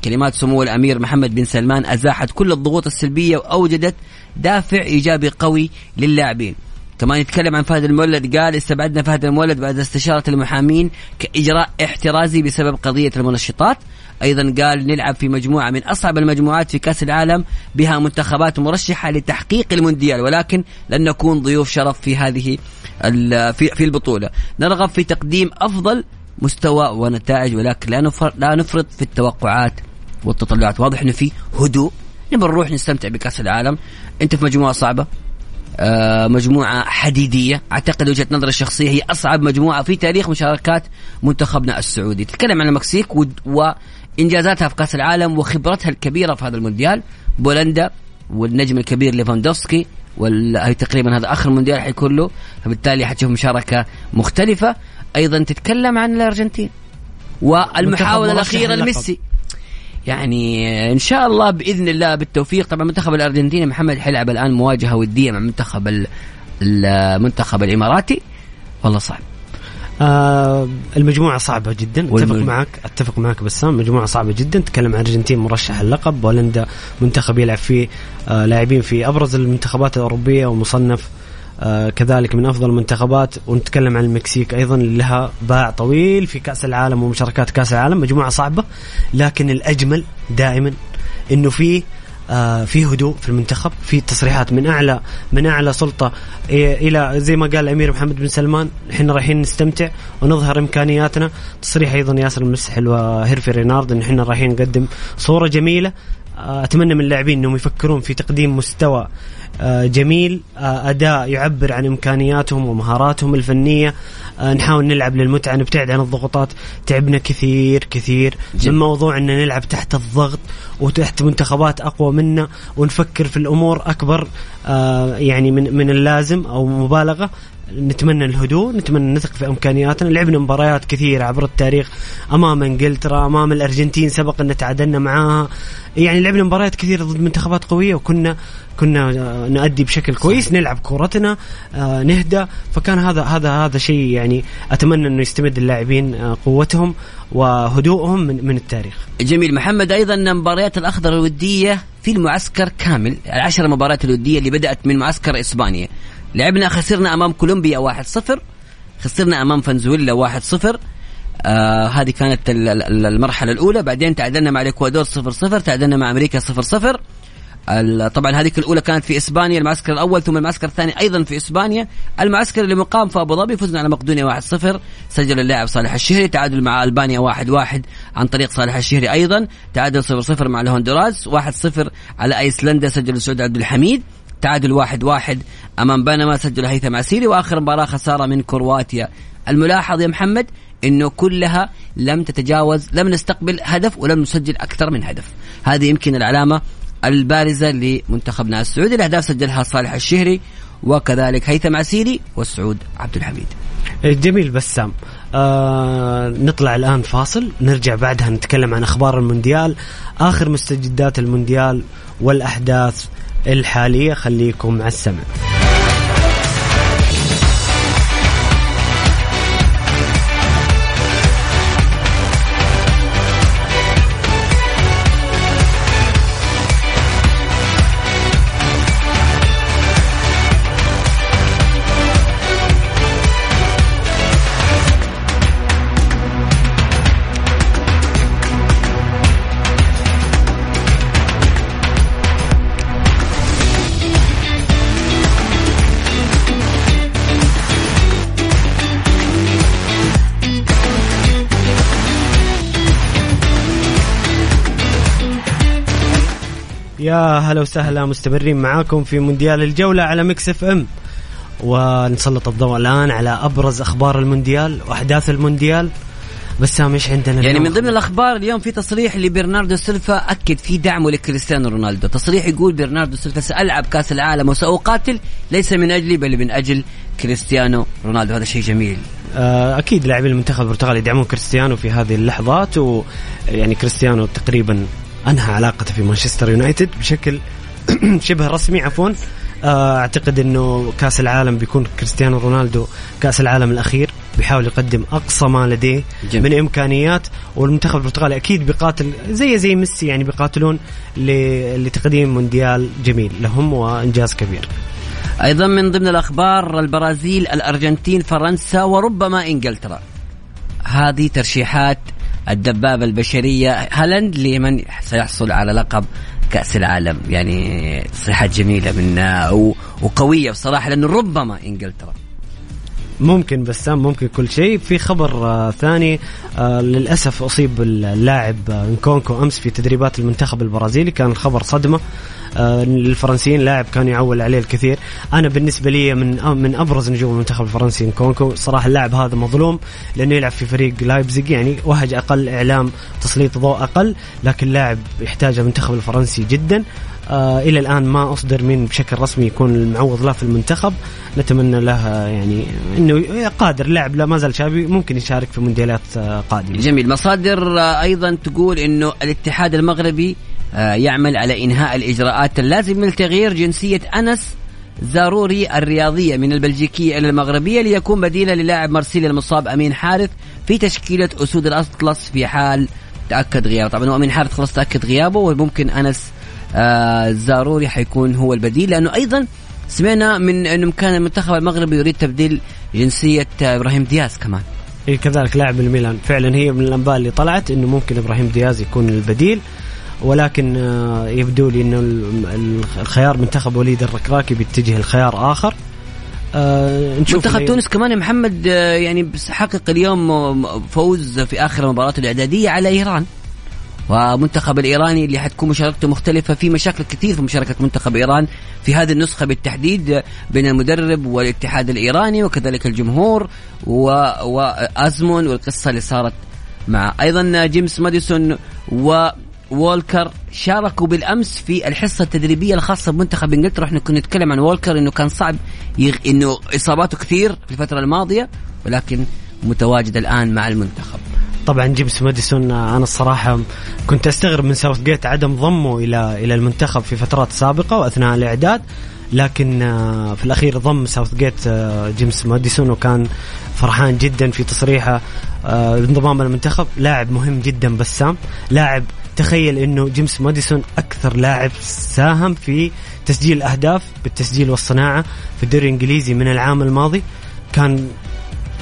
Speaker 3: كلمات سمو الأمير محمد بن سلمان أزاحت كل الضغوط السلبية وأوجدت دافع إيجابي قوي للاعبين. كمان يتكلم عن فهد المولد قال استبعدنا فهد المولد بعد استشارة المحامين كإجراء احترازي بسبب قضية المنشطات. أيضا قال نلعب في مجموعة من أصعب المجموعات في كأس العالم بها منتخبات مرشحة لتحقيق المونديال ولكن لن نكون ضيوف شرف في هذه في البطولة. نرغب في تقديم أفضل مستوى ونتائج ولكن لا نفرط في التوقعات والتطلعات. واضح إنه في هدوء. نبغى نروح نستمتع بكأس العالم. أنت في مجموعة صعبة. آه مجموعة حديدية. أعتقد وجهة نظري الشخصية هي أصعب مجموعة في تاريخ مشاركات منتخبنا السعودي. تتكلم عن المكسيك وإنجازاتها في كأس العالم وخبرتها الكبيرة في هذا المونديال. بولندا والنجم الكبير ليفاندوفسكي وهي تقريبا هذا آخر مونديال حيكون له. فبالتالي حتشوف مشاركة مختلفة. أيضا تتكلم عن الأرجنتين. والمحاولة الأخيرة لميسي. يعني إن شاء الله بإذن الله بالتوفيق. طبعا المنتخب الارجنتيني محمد حيلعب الآن مواجهة ودية مع منتخب المنتخب الإماراتي. والله صعب.
Speaker 2: آه المجموعة صعبة جدا. أتفق معك أتفق معك بسام. مجموعة صعبة جدا. تكلم عن الارجنتين مرشح اللقب. بولندا منتخب يلعب فيه آه لاعبين في أبرز المنتخبات الأوروبية ومصنف آه كذلك من أفضل المنتخبات ونتكلم عن المكسيك أيضا لها باع طويل في كأس العالم ومشاركات كأس العالم مجموعة صعبة لكن الأجمل دائما إنه في آه في هدوء في المنتخب في تصريحات من أعلى من أعلى سلطة إلى زي ما قال الامير محمد بن سلمان إحنا رايحين نستمتع ونظهر إمكانياتنا. تصريح أيضا ياسر المسحل وهيرفي رينارد إن إحنا رايحين نقدم صورة جميلة أتمنى من اللاعبين إنهم يفكرون في تقديم مستوى آه، جميل آه، أداء يعبر عن إمكانياتهم ومهاراتهم الفنية. آه، نحاول نلعب للمتعة نبتعد عن الضغوطات. تعبنا كثير كثير من موضوع إن نلعب تحت الضغط وتحت منتخبات أقوى منا ونفكر في الأمور أكبر يعني من من اللازم أو مبالغة. نتمنى الهدوء نتمنى نثق في أمكانياتنا. لعبنا مباريات كثيرة عبر التاريخ أمام إنجلترا أمام الأرجنتين سبق أن تعادلنا معاها. يعني لعبنا مباريات كثيرة ضد منتخبات قوية وكنا كنا نؤدي بشكل كويس نلعب كورتنا آه، نهدى. فكان هذا هذا هذا شيء يعني أتمنى أنه يستمد اللاعبين آه، قوتهم وهدوءهم من, من التاريخ.
Speaker 3: جميل. محمد أيضا مباريات الأخضر الودية في المعسكر كامل العشر مباريات الودية اللي بدأت من معسكر إسبانيا. لعبنا خسرنا أمام كولومبيا 1-0 خسرنا أمام فنزويلا 1-0 آه هذه كانت المرحلة الأولى. بعدين تعادلنا مع الإكوادور 0 0 تعادلنا مع أمريكا 0 0 طبعا هذيك الأولى كانت في إسبانيا المعسكر الأول ثم المعسكر الثاني أيضا في إسبانيا. المعسكر اللي مقام في أبو ظبي فزنا على مقدونيا 1-0 سجل اللاعب صالح الشهري تعادل مع ألبانيا 1-1 عن طريق صالح الشهري أيضا. تعادل 0-0 مع الهندوراس 1-0 على أيسلندا سجل سعود عبد الحميد. تعادل واحد واحد أمام بنما سجل هيثم عسيري وآخر مباراة خسارة من كرواتيا. الملاحظ يا محمد إنه كلها لم تتجاوز لم نستقبل هدف ولم نسجل أكثر من هدف. هذه يمكن العلامة البارزة لمنتخبنا السعودي. الأهداف سجلها صالح الشهري وكذلك هيثم عسيري والسعود عبد الحميد.
Speaker 2: جميل بسام. آه نطلع الآن فاصل نرجع بعدها نتكلم عن أخبار المونديال. آخر مستجدات المونديال والأحداث الحالية. خليكم على السمع. يا هلا وسهلا مستمرين معاكم في مونديال الجولة على Mix FM. ونسلط الضوء الآن على أبرز أخبار المونديال وأحداث المونديال. بسام إيش عندنا
Speaker 3: يعني من ضمن الأخبار اليوم في تصريح لبرناردو سيلفا أكد في دعمه لكريستيانو رونالدو، تصريح يقول برناردو سيلفا سألعب كأس العالم وسأقاتل ليس من أجلي بل من أجل كريستيانو رونالدو، هذا شيء جميل.
Speaker 2: آه، أكيد لاعبين المنتخب البرتغالي يدعمون كريستيانو في هذه اللحظات ويعني كريستيانو تقريبا أنهى علاقته في مانشستر يونايتد بشكل شبه رسمي عفوا. آه، أعتقد إنه كأس العالم بيكون كريستيانو رونالدو كأس العالم الأخير بيحاول يقدم أقصى ما لديه جميل. من إمكانيات. والمنتخب البرتغالي أكيد بيقاتل زي زي ميسي يعني بيقاتلون لتقديم مونديال جميل لهم وإنجاز كبير.
Speaker 3: أيضا من ضمن الأخبار البرازيل الأرجنتين فرنسا وربما إنجلترا. هذه ترشيحات الدبابة البشرية. هالاند لمن سيحصل على لقب كأس العالم. يعني تصريحات جميلة من وقوية بصراحة لأنه ربما إنجلترا.
Speaker 2: ممكن بسام ممكن كل شيء. في خبر آه ثاني آه للأسف أصيب اللاعب آه نكونكو أمس في تدريبات المنتخب البرازيلي. كان الخبر صدمة آه للفرنسيين لاعب كان يعول عليه الكثير. أنا بالنسبة لي من من أبرز نجوم المنتخب الفرنسي نكونكو. صراحة اللاعب هذا مظلوم لأنه يلعب في فريق لايبزيج يعني وهج أقل إعلام تسليط ضوء أقل لكن لاعب يحتاج المنتخب الفرنسي جدا. آه إلى الآن ما أصدر من بشكل رسمي يكون المعوض له في المنتخب. نتمنى له يعني إنه قادر. لاعب لا ما زال شابي ممكن يشارك في مونديالات آه قادمة.
Speaker 3: جميل. مصادر آه أيضا تقول إنه الاتحاد المغربي يعمل على إنهاء الإجراءات اللازمة لتغيير جنسية أنس زاروري الرياضية من البلجيكية إلى المغربية ليكون بديلا للاعب مارسيليا المصاب أمين حارث في تشكيلة أسود الأطلس في حال تأكد غيابه. طبعا أمين حارث خلاص تأكد غيابه وممكن أنس زاروري حيكون هو البديل. لأنه أيضا سمعنا من إنه كان المنتخب المغربي يريد تبديل جنسية إبراهيم دياز كمان.
Speaker 2: إيه كذلك لاعب الميلان. فعلا هي من الأنباء اللي طلعت إنه ممكن إبراهيم دياز يكون البديل. ولكن آه، يبدو لي إنه الخيار منتخب وليد الركراكي بيتجه لخيار آخر.
Speaker 3: آه نشوف منتخب تونس كمان يا محمد آه يعني حقق اليوم فوز في آخر المباراة الإعدادية على إيران. ومنتخب الإيراني اللي حتكون مشاركته مختلفة في مشاكل كثير في مشاركة منتخب إيران في هذه النسخة بالتحديد بين المدرب والاتحاد الإيراني وكذلك الجمهور وأزمون والقصة اللي صارت مع أيضا جيمس ماديسون و وولكر شاركوا بالأمس في الحصة التدريبية الخاصة بمنتخب إنجلترا. إحنا كنا نتكلم عن وولكر إنه كان صعب يغ... إنه إصاباته كثير في الفترة الماضية ولكن متواجد الآن مع المنتخب.
Speaker 2: طبعا جيمس ماديسون أنا الصراحة كنت أستغرب من ساوث جيت عدم ضمه إلى إلى المنتخب في فترات سابقة وأثناء الإعداد لكن آه، في الأخير ضم ساوث جيت آه، جيمس ماديسون وكان فرحان جدا في تصريحه آه، انضمام المنتخب. لاعب مهم جدا بسام لاعب تخيل إنه جيمس ماديسون أكثر لاعب ساهم في تسجيل الاهداف بالتسجيل والصناعة في الدوري الإنجليزي من العام الماضي. كان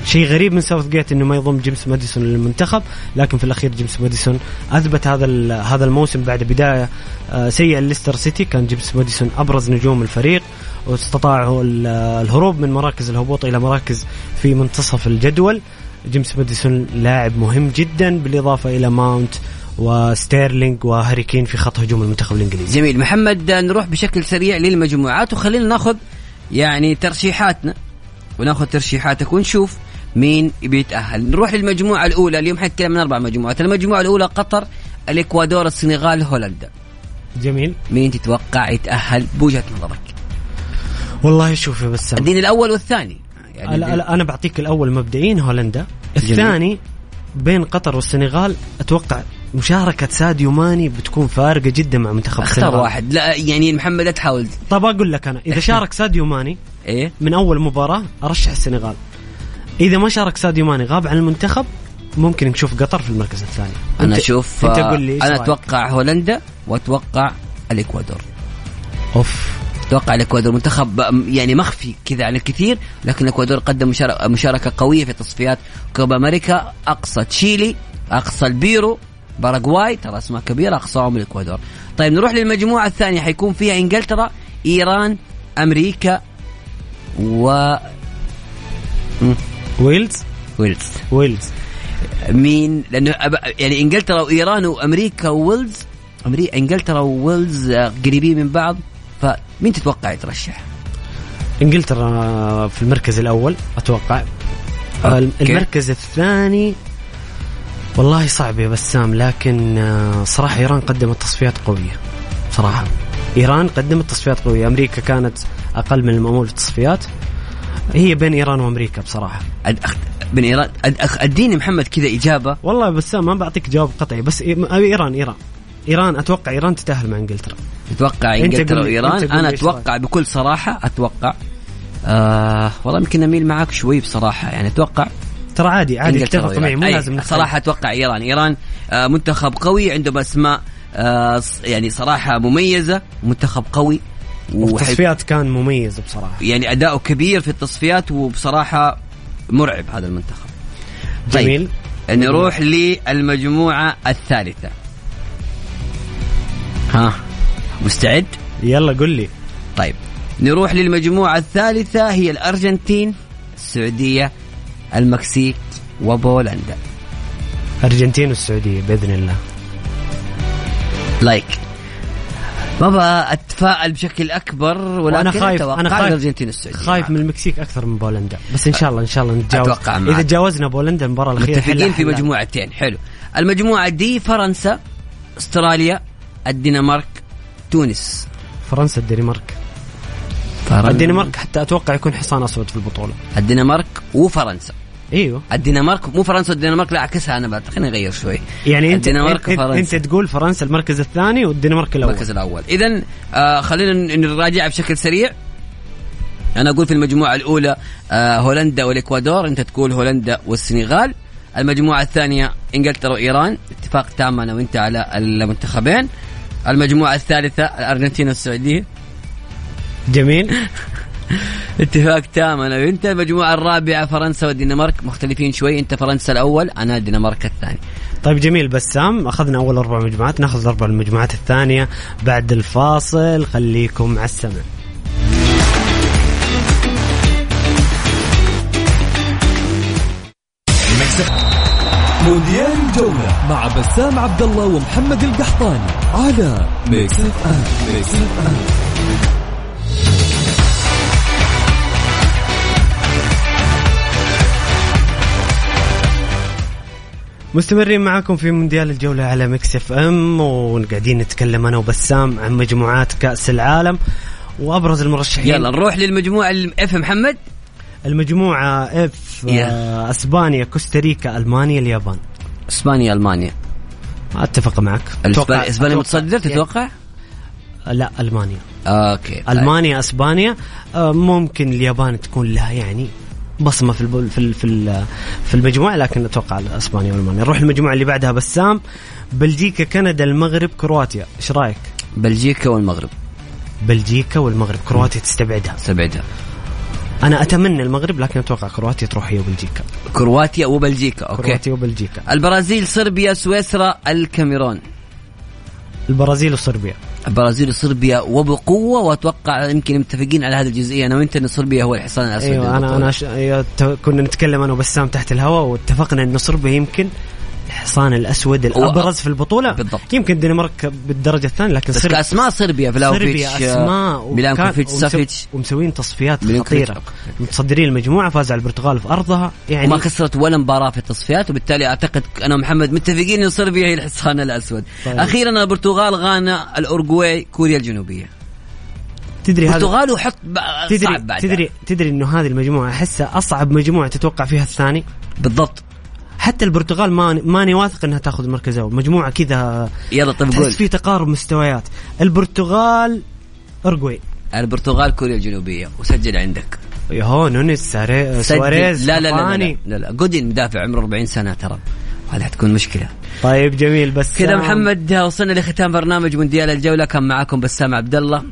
Speaker 2: شيء غريب من ساوث جيت إنه ما يضم جيمس ماديسون للمنتخب لكن في الأخير جيمس ماديسون أثبت هذا هذا الموسم بعد بداية آه، سيئة ليستر سيتي. كان جيمس ماديسون أبرز نجوم الفريق واستطاعوا الهروب من مراكز الهبوط إلى مراكز في منتصف الجدول. جيمس ماديسون لاعب مهم جدا بالإضافة إلى ماونت وستيرلينج وهاري كين في خط هجوم المنتخب الإنجليزي.
Speaker 3: جميل. محمد نروح بشكل سريع للمجموعات وخلينا ناخذ يعني ترشيحاتنا وناخذ ترشيحاتك ونشوف مين بيتأهل نروح للمجموعة الأولى اليوم حنتكلم من أربع مجموعات. المجموعة الأولى قطر الإكوادور السنغال هولندا.
Speaker 2: جميل.
Speaker 3: مين تتوقع يتأهل؟ بوجهة نظرك.
Speaker 2: والله شوف يا بسام.
Speaker 3: اديني الأول والثاني.
Speaker 2: يعني أنا بعطيك الأول مبدئيا هولندا. الثاني بين قطر والسنغال أتوقع مشاركة ساديو ماني بتكون فارقة جدا مع منتخب
Speaker 3: أختار واحد. لا يعني محمد لا تحاول.
Speaker 2: طب أقول لك أنا إذا شارك ساديو ماني
Speaker 3: إيه؟
Speaker 2: من أول مباراة أرشح السنغال. إذا ما شارك ساديو ماني غاب عن المنتخب ممكن نشوف قطر في المركز الثاني.
Speaker 3: أنا أشوف أنت قول لي أنا أتوقع هولندا وأتوقع الإكوادور.
Speaker 2: أوف.
Speaker 3: أتوقع الإكوادور منتخب يعني مخفي كذا عن الكثير لكن الإكوادور قدم مشاركة قوية في تصفيات كوبا أمريكا أقصى تشيلي أقصى البيرو باراغواي ترى أسماء كبيرة أقصاهم الإكوادور. طيب نروح للمجموعة الثانية حيكون فيها إنجلترا إيران أمريكا و
Speaker 2: ويلز؟
Speaker 3: ويلز.
Speaker 2: ويلز.
Speaker 3: مين؟ لأنه يعني إنجلترا وإيران وأمريكا وويلز أمريكا إنجلترا وويلز قريبين من بعض. فمين تتوقع يترشح؟
Speaker 2: إنجلترا في المركز الأول أتوقع. أوكي. المركز الثاني والله صعب يا بسام لكن آه، صراحة إيران قدمت تصفيات قوية. صراحة. إيران قدمت تصفيات قوية. أمريكا كانت أقل من المأمول في التصفيات. هي بين إيران وأمريكا بصراحة.
Speaker 3: بين إيران أديني محمد كذا إجابة.
Speaker 2: والله بسام ما بعطيك جواب قطعي بس إيران إيران. إيران أتوقع إيران تتأهل مع إنجلترا.
Speaker 3: تتوقع إنجلترا وإيران؟ أنا أتوقع بكل صراحة أتوقع آه والله يمكن أميل معك شوي بصراحة يعني أتوقع
Speaker 2: ترى عادي عادي اتفق معي مو لازم
Speaker 3: صراحة أتوقع إيران. إيران آه منتخب قوي عنده أسماء آه يعني صراحة مميزة منتخب قوي.
Speaker 2: والتصفيات كان مميز بصراحة.
Speaker 3: يعني أداؤه كبير في التصفيات وبصراحة مرعب هذا المنتخب.
Speaker 2: طيب جميل.
Speaker 3: نروح للمجموعة الثالثة. ها مستعد؟
Speaker 2: يلا قل لي.
Speaker 3: طيب نروح للمجموعة الثالثة هي الأرجنتين السعودية المكسيك وبولندا.
Speaker 2: أرجنتين والسعودية بإذن الله.
Speaker 3: لايك ما أتفائل بشكل أكبر ولكن
Speaker 2: أنا خايف أنا خايف الأرجنتين السعوديه خايف من المكسيك أكثر من بولندا. بس إن شاء الله إن شاء الله نتجاوز أتوقع إذا تجاوزنا بولندا المباراة الأخيرة
Speaker 3: متفقين في مجموعتين حلو. المجموعة دي فرنسا أستراليا الدنمارك تونس.
Speaker 2: فرنسا الدنمارك. فرن... الدنمارك حتى أتوقع يكون حصان أسود في البطولة.
Speaker 3: الدنمارك وفرنسا.
Speaker 2: إيوه.
Speaker 3: الدنمارك مو فرنسا والدنمارك لا عكسها أنا بعد خليني أغير شوي.
Speaker 2: يعني أنت الدنمارك انت, فرنسا. أنت تقول فرنسا المركز الثاني والدنمارك الأول.
Speaker 3: المركز الأول. اذا آه خلينا نراجع بشكل سريع. أنا أقول في المجموعة الأولى آه هولندا والإكوادور. أنت تقول هولندا والسنغال. المجموعة الثانية إنجلترا وإيران اتفاق تام أنا وأنت على المنتخبين. المجموعة الثالثة الأرجنتين والسعودية.
Speaker 2: جميل.
Speaker 3: اتفاق تام. أنا وأنت المجموعه الرابعة فرنسا والدنمارك مختلفين شوي. أنت فرنسا الأول أنا الدنمارك الثاني.
Speaker 2: طيب جميل. بسام أخذنا أول أربع مجموعات نأخذ أربع المجموعات الثانية بعد الفاصل. خليكم على السمع.
Speaker 1: مونديال الجولة مع بسام عبد الله ومحمد القحطاني على Mix FM Mix FM
Speaker 2: مستمرين معاكم في مونديال الجولة على Mix FM وقاعدين نتكلم أنا وبسام عن مجموعات كأس العالم. وأبرز المرشحين
Speaker 3: يلا نروح للمجموعة F محمد.
Speaker 2: المجموعة F آه إسبانيا كوستاريكا ألمانيا اليابان.
Speaker 3: إسبانيا ألمانيا.
Speaker 2: أتفق معك.
Speaker 3: إسبانيا متصدر تتوقع؟
Speaker 2: لا ألمانيا.
Speaker 3: okay
Speaker 2: ألمانيا إسبانيا آه، ممكن اليابان تكون لها يعني بصمة في في في في المجموعة لكن أتوقع اسبانيا والمانيا نروح المجموعة اللي بعدها بسام. بلجيكا كندا المغرب كرواتيا. إيش رأيك؟
Speaker 3: بلجيكا والمغرب.
Speaker 2: بلجيكا والمغرب. كرواتيا تستبعدها.
Speaker 3: تستبعدها.
Speaker 2: أنا أتمنى المغرب لكن أتوقع كرواتيا تروح هي وبلجيكا.
Speaker 3: كرواتيا وبلجيكا okay.
Speaker 2: كرواتيا وبلجيكا.
Speaker 3: البرازيل صربيا سويسرا الكاميرون.
Speaker 2: البرازيل وصربيا.
Speaker 3: البرازيل وصربيا وبقوة وأتوقع يمكن متفقين على هذه الجزئية أنا وأنت إن صربيا هو الحصان
Speaker 2: الأسود أيوه
Speaker 3: أنا.
Speaker 2: أنا ش... أيوة كنا نتكلم أنا وبسام تحت الهواء واتفقنا انه صربيا يمكن الحصان الأسود الأبرز في البطولة
Speaker 3: بالضبط.
Speaker 2: يمكن الدنمارك بالدرجة الثانية لكن
Speaker 3: بس
Speaker 2: صربيا
Speaker 3: كاسماء صربيا فلاوفيتش
Speaker 2: صربيا أسماء
Speaker 3: ميلانكوفيتش سافيتش
Speaker 2: ومسوين تصفيات. خطيرة متصدرين المجموعة فاز على البرتغال في أرضها يعني
Speaker 3: وما خسرت ولا مباراة في التصفيات وبالتالي أعتقد أنا ومحمد متفقين إن صربيا هي الحصان الأسود.
Speaker 2: طيب.
Speaker 3: أخيرا البرتغال غانا الاورجواي كوريا الجنوبية.
Speaker 2: تدري هذا
Speaker 3: البرتغال وحط
Speaker 2: تدري
Speaker 3: صعب بعد
Speaker 2: تدري تدري إنه هذه المجموعة أحسها أصعب مجموعة تتوقع فيها الثاني
Speaker 3: بالضبط
Speaker 2: حتى البرتغال ما ماني واثق إنها تاخذ المركز الأول مجموعة كذا
Speaker 3: يلا طيب قول
Speaker 2: في تقارب مستويات البرتغال أورجواي
Speaker 3: البرتغال كوريا الجنوبية وسجل عندك.
Speaker 2: يهو نونيز سواريز
Speaker 3: لا لا لا, لا. لا, لا. جودين مدافع عمره 40 سنة ترى. هذه حتكون مشكلة.
Speaker 2: طيب جميل بس
Speaker 3: كذا محمد وصلنا لختام برنامج مونديال الجولة كان معاكم بسام عبد الله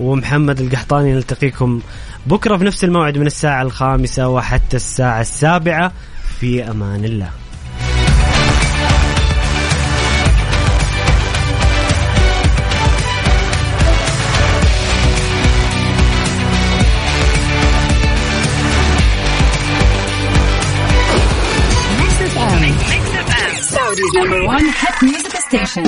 Speaker 2: ومحمد القحطاني نلتقيكم بكرة في نفس الموعد من الساعة الخامسة وحتى الساعة السابعة في أمان الله
Speaker 5: number one hit music station.